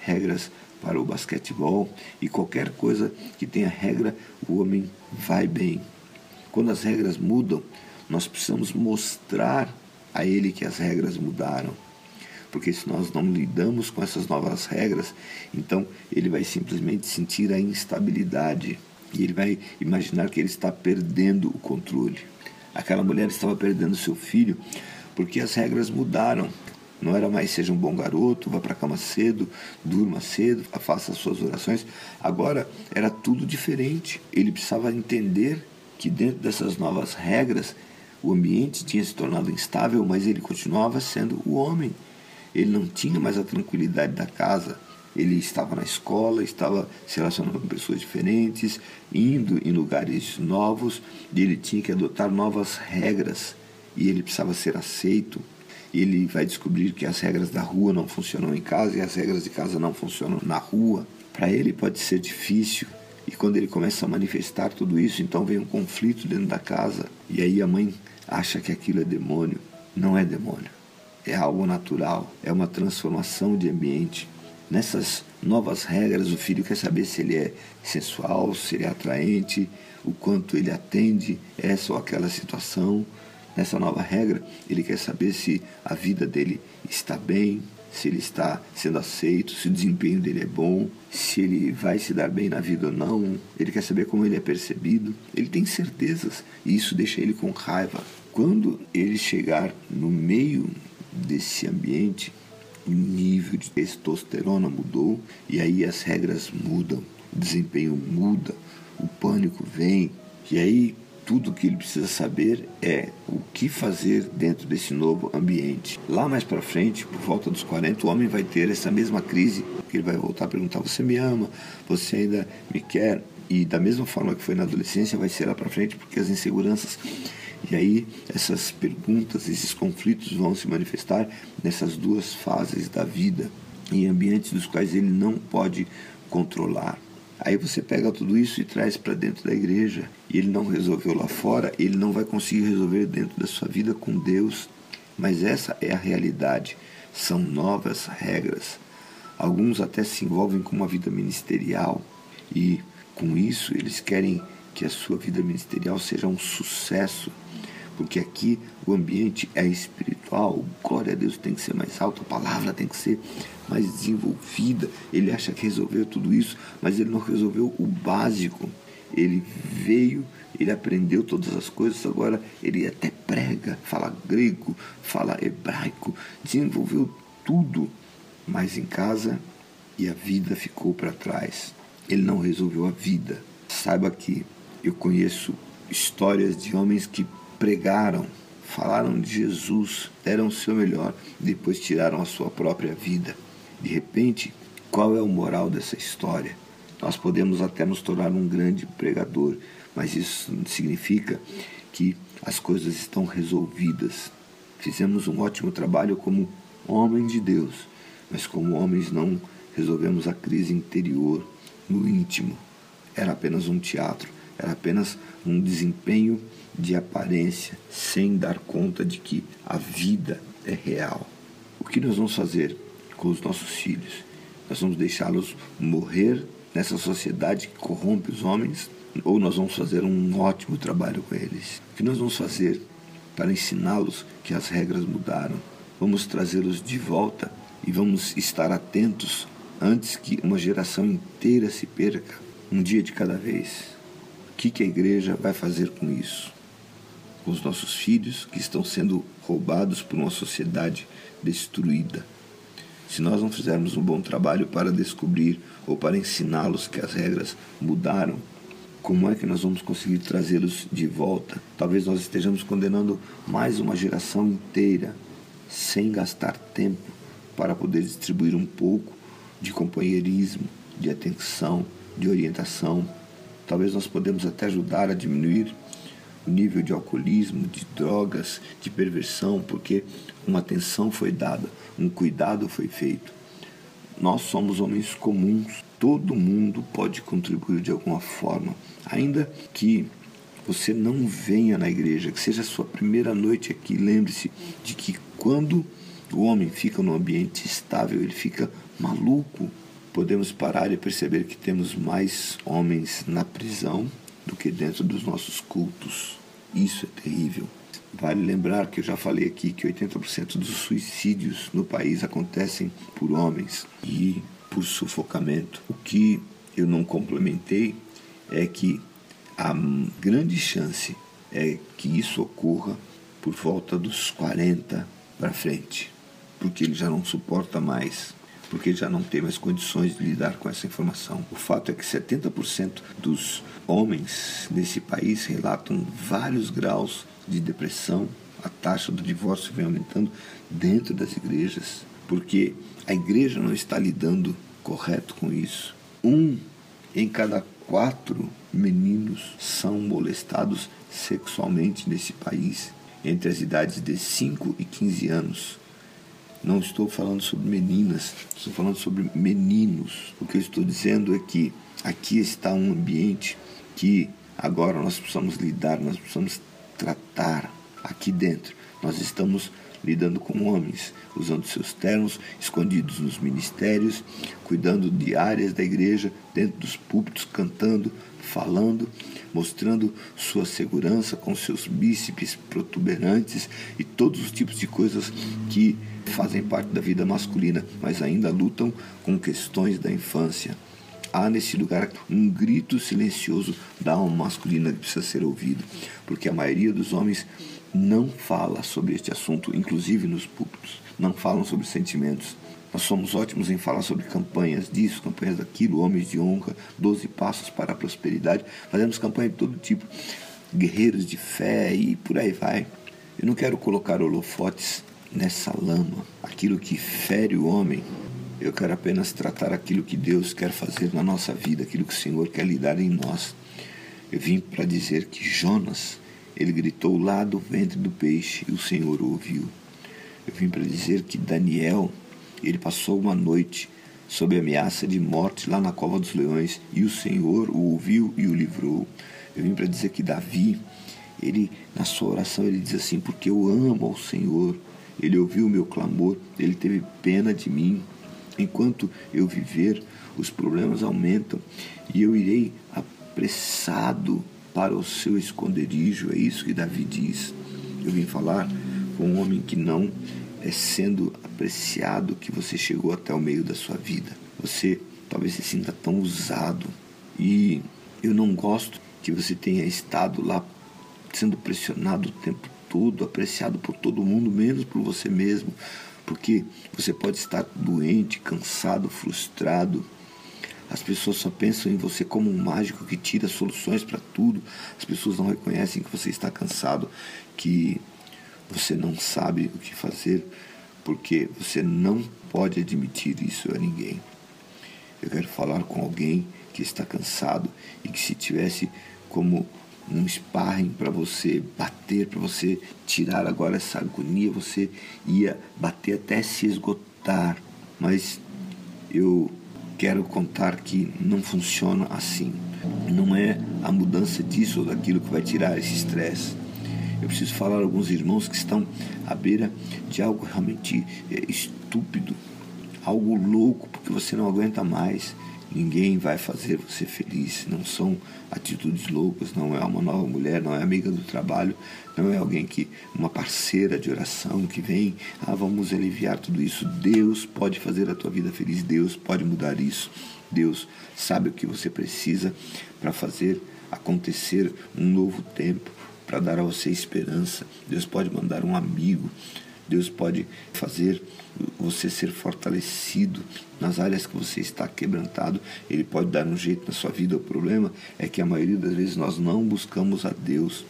Speaker 1: regras para o basquetebol e qualquer coisa que tenha regra, o homem vai bem. Quando as regras mudam, nós precisamos mostrar a ele que as regras mudaram porque se nós não lidamos com essas novas regras, então ele vai simplesmente sentir a instabilidade e ele vai imaginar que ele está perdendo o controle. Aquela mulher estava perdendo seu filho porque as regras mudaram. Não era mais seja um bom garoto, vá para a cama cedo, durma cedo, faça as suas orações. Agora era tudo diferente. Ele precisava entender que dentro dessas novas regras o ambiente tinha se tornado instável, mas ele continuava sendo o homem. Ele não tinha mais a tranquilidade da casa. Ele estava na escola, estava se relacionando com pessoas diferentes, indo em lugares novos, e ele tinha que adotar novas regras, e ele precisava ser aceito. Ele vai descobrir que as regras da rua não funcionam em casa e as regras de casa não funcionam na rua. Para ele pode ser difícil, e quando ele começa a manifestar tudo isso, então vem um conflito dentro da casa. E aí a mãe acha que aquilo é demônio. Não é demônio é algo natural, é uma transformação de ambiente. Nessas novas regras, o filho quer saber se ele é sensual, se ele é atraente, o quanto ele atende essa ou aquela situação. Nessa nova regra, ele quer saber se a vida dele está bem, se ele está sendo aceito, se o desempenho dele é bom, se ele vai se dar bem na vida ou não. Ele quer saber como ele é percebido. Ele tem certezas e isso deixa ele com raiva. Quando ele chegar no meio desse ambiente, o nível de testosterona mudou e aí as regras mudam, o desempenho muda, o pânico vem e aí tudo que ele precisa saber é o que fazer dentro desse novo ambiente. Lá mais para frente, por volta dos 40, o homem vai ter essa mesma crise, que ele vai voltar a perguntar: "Você me ama? Você ainda me quer?" E da mesma forma que foi na adolescência, vai ser lá para frente, porque as inseguranças e aí essas perguntas, esses conflitos vão se manifestar nessas duas fases da vida, em ambientes dos quais ele não pode controlar. Aí você pega tudo isso e traz para dentro da igreja. E ele não resolveu lá fora, ele não vai conseguir resolver dentro da sua vida com Deus. Mas essa é a realidade. São novas regras. Alguns até se envolvem com uma vida ministerial e com isso eles querem que a sua vida ministerial seja um sucesso porque aqui o ambiente é espiritual, glória a Deus tem que ser mais alto, a palavra tem que ser mais desenvolvida. Ele acha que resolveu tudo isso, mas ele não resolveu o básico. Ele veio, ele aprendeu todas as coisas, agora ele até prega, fala grego, fala hebraico, desenvolveu tudo, mas em casa e a vida ficou para trás. Ele não resolveu a vida. Saiba que eu conheço histórias de homens que pregaram, falaram de Jesus, deram o seu melhor, depois tiraram a sua própria vida. De repente, qual é o moral dessa história? Nós podemos até nos tornar um grande pregador, mas isso significa que as coisas estão resolvidas. Fizemos um ótimo trabalho como homem de Deus, mas como homens não resolvemos a crise interior, no íntimo. Era apenas um teatro, era apenas um desempenho de aparência, sem dar conta de que a vida é real. O que nós vamos fazer com os nossos filhos? Nós vamos deixá-los morrer nessa sociedade que corrompe os homens? Ou nós vamos fazer um ótimo trabalho com eles? O que nós vamos fazer para ensiná-los que as regras mudaram? Vamos trazê-los de volta e vamos estar atentos antes que uma geração inteira se perca, um dia de cada vez. Que, que a igreja vai fazer com isso? Com os nossos filhos que estão sendo roubados por uma sociedade destruída. Se nós não fizermos um bom trabalho para descobrir ou para ensiná-los que as regras mudaram, como é que nós vamos conseguir trazê-los de volta? Talvez nós estejamos condenando mais uma geração inteira sem gastar tempo para poder distribuir um pouco de companheirismo, de atenção, de orientação Talvez nós podemos até ajudar a diminuir o nível de alcoolismo, de drogas, de perversão, porque uma atenção foi dada, um cuidado foi feito. Nós somos homens comuns, todo mundo pode contribuir de alguma forma, ainda que você não venha na igreja, que seja a sua primeira noite aqui, lembre-se de que quando o homem fica num ambiente estável, ele fica maluco, podemos parar e perceber que temos mais homens na prisão do que dentro dos nossos cultos. Isso é terrível. Vale lembrar que eu já falei aqui que 80% dos suicídios no país acontecem por homens e por sufocamento. O que eu não complementei é que a grande chance é que isso ocorra por volta dos 40 para frente, porque ele já não suporta mais porque já não tem mais condições de lidar com essa informação. O fato é que 70% dos homens nesse país relatam vários graus de depressão. A taxa do divórcio vem aumentando dentro das igrejas, porque a igreja não está lidando correto com isso. Um em cada quatro meninos são molestados sexualmente nesse país entre as idades de 5 e 15 anos. Não estou falando sobre meninas, estou falando sobre meninos. O que eu estou dizendo é que aqui está um ambiente que agora nós precisamos lidar, nós precisamos tratar aqui dentro. Nós estamos lidando com homens, usando seus ternos, escondidos nos ministérios, cuidando de áreas da igreja, dentro dos púlpitos, cantando, falando, mostrando sua segurança com seus bíceps protuberantes e todos os tipos de coisas que fazem parte da vida masculina, mas ainda lutam com questões da infância. Há nesse lugar um grito silencioso da alma masculina que precisa ser ouvido, porque a maioria dos homens não fala sobre este assunto, inclusive nos púlpitos, não falam sobre sentimentos. Nós somos ótimos em falar sobre campanhas disso, campanhas daquilo, homens de honra, 12 passos para a prosperidade. Fazemos campanha de todo tipo, guerreiros de fé e por aí vai. Eu não quero colocar holofotes nessa lama, aquilo que fere o homem. Eu quero apenas tratar aquilo que Deus quer fazer na nossa vida, aquilo que o Senhor quer lidar em nós. Eu vim para dizer que Jonas, ele gritou lá do ventre do peixe e o Senhor o ouviu. Eu vim para dizer que Daniel, ele passou uma noite sob ameaça de morte lá na cova dos leões e o Senhor o ouviu e o livrou. Eu vim para dizer que Davi, ele na sua oração ele diz assim: porque eu amo ao Senhor, ele ouviu o meu clamor, ele teve pena de mim. Enquanto eu viver, os problemas aumentam e eu irei apressado para o seu esconderijo. É isso que Davi diz. Eu vim falar com um homem que não é sendo apreciado que você chegou até o meio da sua vida. Você talvez se sinta tão usado e eu não gosto que você tenha estado lá sendo pressionado o tempo tudo, apreciado por todo mundo, menos por você mesmo, Porque você pode estar doente, cansado, frustrado. As pessoas só pensam em você como um mágico que tira soluções para tudo. As pessoas não reconhecem que você está cansado, que você não sabe o que fazer, porque você não pode admitir isso a ninguém. Eu quero falar com alguém que está cansado e que se tivesse como um sparring para você bater, para você tirar agora essa agonia, você ia bater até se esgotar. Mas eu quero contar que não funciona assim. Não é a mudança disso ou daquilo que vai tirar esse estresse. Eu preciso falar a alguns irmãos que estão à beira de algo realmente é, estúpido, algo louco, porque você não aguenta mais. Ninguém vai fazer você feliz. Não são atitudes loucas, não é uma nova mulher, não é amiga do trabalho, não é alguém que, uma parceira de oração que vem, ah, vamos aliviar tudo isso. Deus pode fazer a tua vida feliz, Deus pode mudar isso. Deus sabe o que você precisa para fazer acontecer um novo tempo, para dar a você esperança. Deus pode mandar um amigo, Deus pode fazer você ser fortalecido nas áreas que você está quebrantado. Ele pode dar um jeito na sua vida. O problema é que a maioria das vezes nós não buscamos a Deus.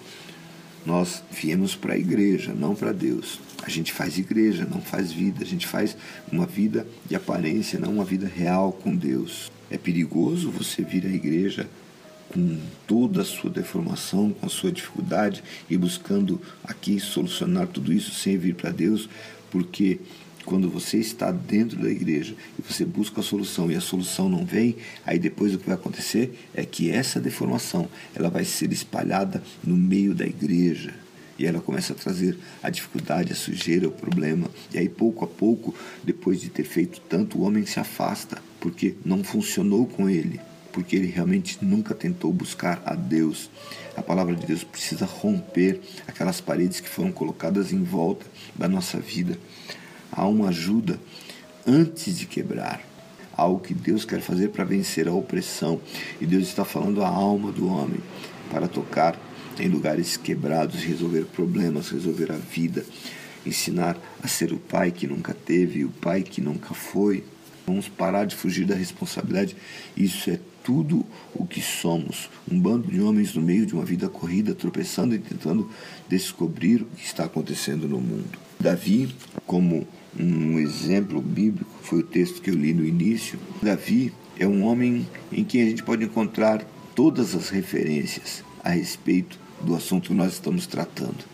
Speaker 1: Nós viemos para a igreja, não para Deus. A gente faz igreja, não faz vida. A gente faz uma vida de aparência, não uma vida real com Deus. É perigoso você vir à igreja com toda a sua deformação, com a sua dificuldade e buscando aqui solucionar tudo isso sem vir para Deus, porque quando você está dentro da igreja e você busca a solução e a solução não vem, aí depois o que vai acontecer é que essa deformação ela vai ser espalhada no meio da igreja. E ela começa a trazer a dificuldade, a sujeira, o problema. E aí, pouco a pouco, depois de ter feito tanto, o homem se afasta, porque não funcionou com ele porque ele realmente nunca tentou buscar a Deus. A palavra de Deus precisa romper aquelas paredes que foram colocadas em volta da nossa vida. Há uma ajuda antes de quebrar. Algo que Deus quer fazer para vencer a opressão. E Deus está falando a alma do homem para tocar em lugares quebrados, resolver problemas, resolver a vida, ensinar a ser o pai que nunca teve, o pai que nunca foi. Vamos parar de fugir da responsabilidade. Isso é tudo o que somos. Um bando de homens no meio de uma vida corrida, tropeçando e tentando descobrir o que está acontecendo no mundo. Davi, como um exemplo bíblico, foi o texto que eu li no início. Davi é um homem em quem a gente pode encontrar todas as referências a respeito do assunto que nós estamos tratando.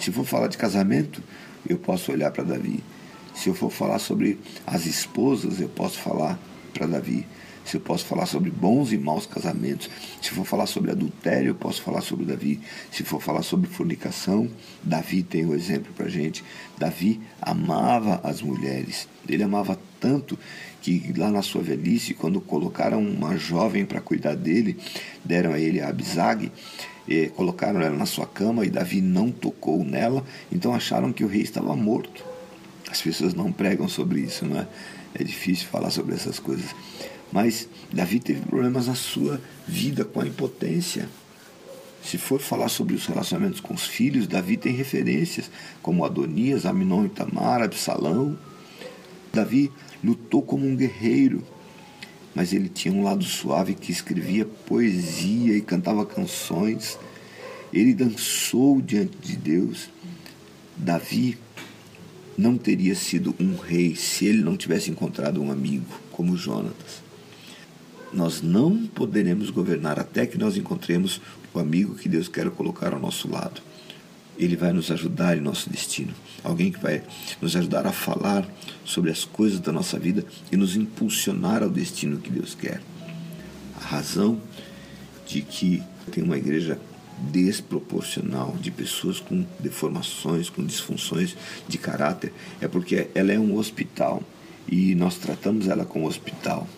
Speaker 1: Se for falar de casamento, eu posso olhar para Davi. Se eu for falar sobre as esposas, eu posso falar para Davi se eu posso falar sobre bons e maus casamentos, se for falar sobre adultério, eu posso falar sobre Davi, se for falar sobre fornicação, Davi tem um exemplo para gente. Davi amava as mulheres, ele amava tanto que lá na sua velhice, quando colocaram uma jovem para cuidar dele, deram a ele a Abisag, e colocaram ela na sua cama e Davi não tocou nela, então acharam que o rei estava morto. As pessoas não pregam sobre isso, não é? É difícil falar sobre essas coisas. Mas Davi teve problemas na sua vida com a impotência. Se for falar sobre os relacionamentos com os filhos, Davi tem referências como Adonias, Aminon e Tamar, Absalão. Davi lutou como um guerreiro, mas ele tinha um lado suave que escrevia poesia e cantava canções. Ele dançou diante de Deus. Davi não teria sido um rei se ele não tivesse encontrado um amigo como Jonatas. Nós não poderemos governar até que nós encontremos o amigo que Deus quer colocar ao nosso lado. Ele vai nos ajudar em nosso destino. Alguém que vai nos ajudar a falar sobre as coisas da nossa vida e nos impulsionar ao destino que Deus quer. A razão de que tem uma igreja desproporcional de pessoas com deformações, com disfunções de caráter, é porque ela é um hospital e nós tratamos ela como hospital.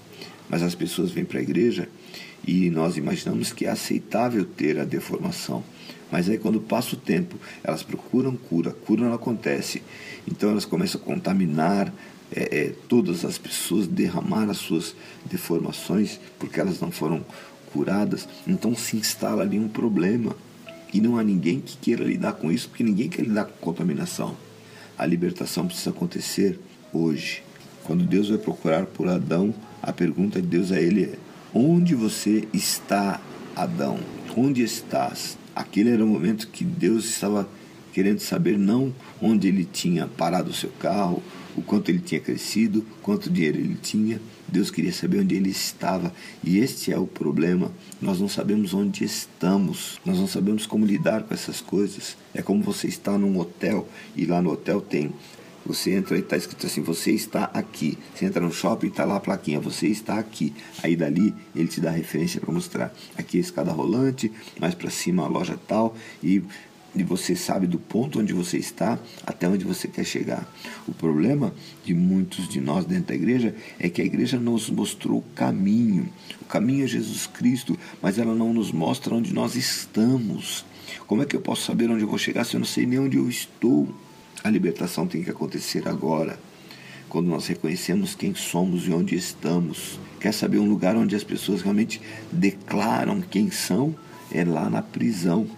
Speaker 1: Mas as pessoas vêm para a igreja e nós imaginamos que é aceitável ter a deformação. Mas aí quando passa o tempo, elas procuram cura, cura não acontece. Então elas começam a contaminar é, é, todas as pessoas, derramar as suas deformações, porque elas não foram curadas. Então se instala ali um problema. E não há ninguém que queira lidar com isso, porque ninguém quer lidar com contaminação. A libertação precisa acontecer hoje. Quando Deus vai procurar por Adão, a pergunta de Deus a ele é: Onde você está, Adão? Onde estás? Aquele era o momento que Deus estava querendo saber não onde ele tinha parado o seu carro, o quanto ele tinha crescido, quanto dinheiro ele tinha. Deus queria saber onde ele estava. E este é o problema. Nós não sabemos onde estamos. Nós não sabemos como lidar com essas coisas. É como você está num hotel e lá no hotel tem você entra e está escrito assim: você está aqui. Você entra no shopping e está lá a plaquinha: você está aqui. Aí dali ele te dá referência para mostrar. Aqui a escada rolante, mais para cima a loja tal. E e você sabe do ponto onde você está até onde você quer chegar. O problema de muitos de nós dentro da igreja é que a igreja nos mostrou o caminho. O caminho é Jesus Cristo, mas ela não nos mostra onde nós estamos. Como é que eu posso saber onde eu vou chegar se eu não sei nem onde eu estou? A libertação tem que acontecer agora. Quando nós reconhecemos quem somos e onde estamos. Quer saber um lugar onde as pessoas realmente declaram quem são? É lá na prisão.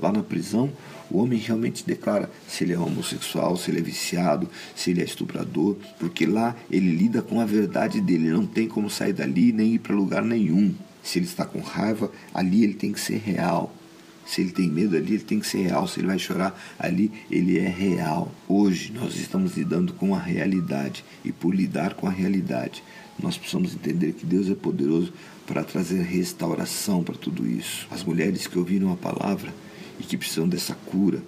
Speaker 1: Lá na prisão, o homem realmente declara se ele é homossexual, se ele é viciado, se ele é estuprador, porque lá ele lida com a verdade dele, não tem como sair dali nem ir para lugar nenhum. Se ele está com raiva, ali ele tem que ser real. Se ele tem medo ali, ele tem que ser real. Se ele vai chorar ali, ele é real. Hoje nós estamos lidando com a realidade e por lidar com a realidade, nós precisamos entender que Deus é poderoso para trazer restauração para tudo isso. As mulheres que ouviram a palavra e que precisam dessa cura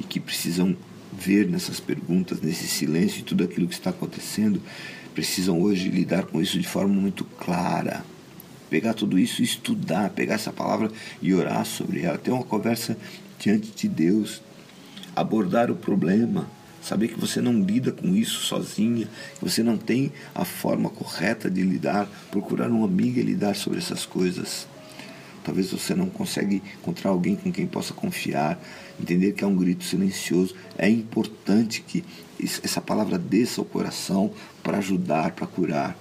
Speaker 1: e que precisam ver nessas perguntas, nesse silêncio e tudo aquilo que está acontecendo, precisam hoje lidar com isso de forma muito clara. Pegar tudo isso estudar, pegar essa palavra e orar sobre ela, ter uma conversa diante de Deus, abordar o problema, saber que você não lida com isso sozinha, que você não tem a forma correta de lidar, procurar uma amiga e lidar sobre essas coisas. Talvez você não consegue encontrar alguém com quem possa confiar, entender que é um grito silencioso. É importante que essa palavra desça ao coração para ajudar, para curar.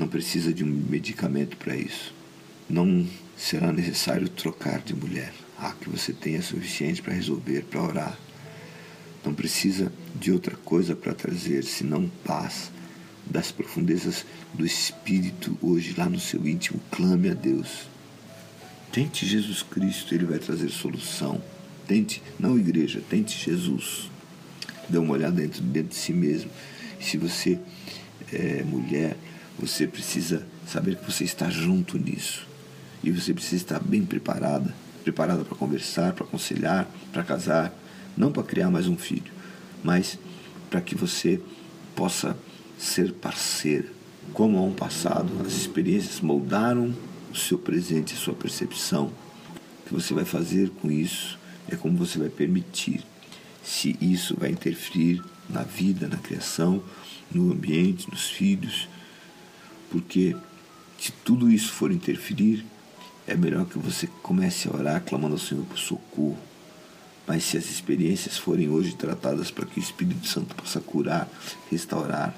Speaker 1: Não precisa de um medicamento para isso. Não será necessário trocar de mulher. Ah, que você tenha suficiente para resolver, para orar. Não precisa de outra coisa para trazer, senão paz das profundezas do espírito hoje lá no seu íntimo. Clame a Deus. Tente Jesus Cristo, ele vai trazer solução. Tente, não igreja, tente Jesus. Dê uma olhada dentro, dentro de si mesmo. se você é mulher, você precisa saber que você está junto nisso. E você precisa estar bem preparada preparada para conversar, para aconselhar, para casar. Não para criar mais um filho, mas para que você possa ser parceira. Como há um passado, as experiências moldaram o seu presente, a sua percepção. O que você vai fazer com isso é como você vai permitir. Se isso vai interferir na vida, na criação, no ambiente, nos filhos. Porque se tudo isso for interferir, é melhor que você comece a orar clamando ao Senhor por socorro. Mas se as experiências forem hoje tratadas para que o Espírito Santo possa curar, restaurar,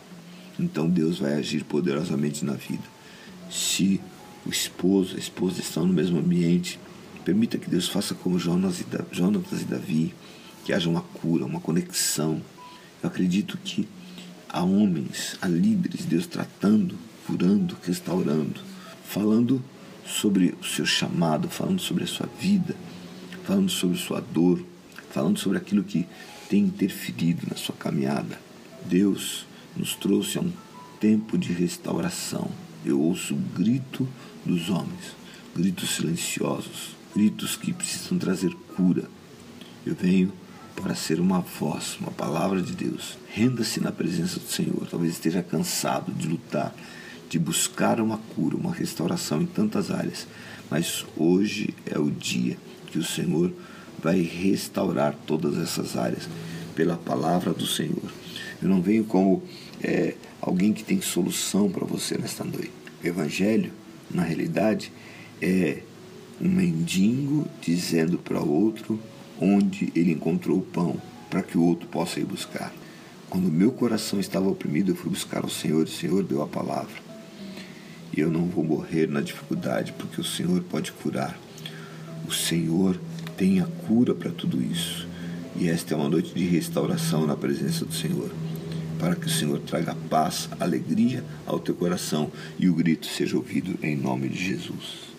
Speaker 1: então Deus vai agir poderosamente na vida. Se o esposo, a esposa estão no mesmo ambiente. Permita que Deus faça como Jonas e, Davi, Jonatas e Davi, que haja uma cura, uma conexão. Eu acredito que há homens, há líderes, Deus tratando, curando, restaurando, falando sobre o seu chamado, falando sobre a sua vida, falando sobre sua dor, falando sobre aquilo que tem interferido na sua caminhada. Deus nos trouxe a um tempo de restauração. Eu ouço o grito dos homens, gritos silenciosos, gritos que precisam trazer cura. Eu venho para ser uma voz, uma palavra de Deus. Renda-se na presença do Senhor. Talvez esteja cansado de lutar, de buscar uma cura, uma restauração em tantas áreas. Mas hoje é o dia que o Senhor vai restaurar todas essas áreas pela palavra do Senhor. Eu não venho como é, alguém que tem solução para você nesta noite. O Evangelho na realidade, é um mendigo dizendo para outro onde ele encontrou o pão, para que o outro possa ir buscar. Quando meu coração estava oprimido, eu fui buscar o Senhor, e o Senhor deu a palavra. E eu não vou morrer na dificuldade, porque o Senhor pode curar. O Senhor tem a cura para tudo isso. E esta é uma noite de restauração na presença do Senhor. Para que o Senhor traga paz, alegria ao teu coração e o grito seja ouvido em nome de Jesus.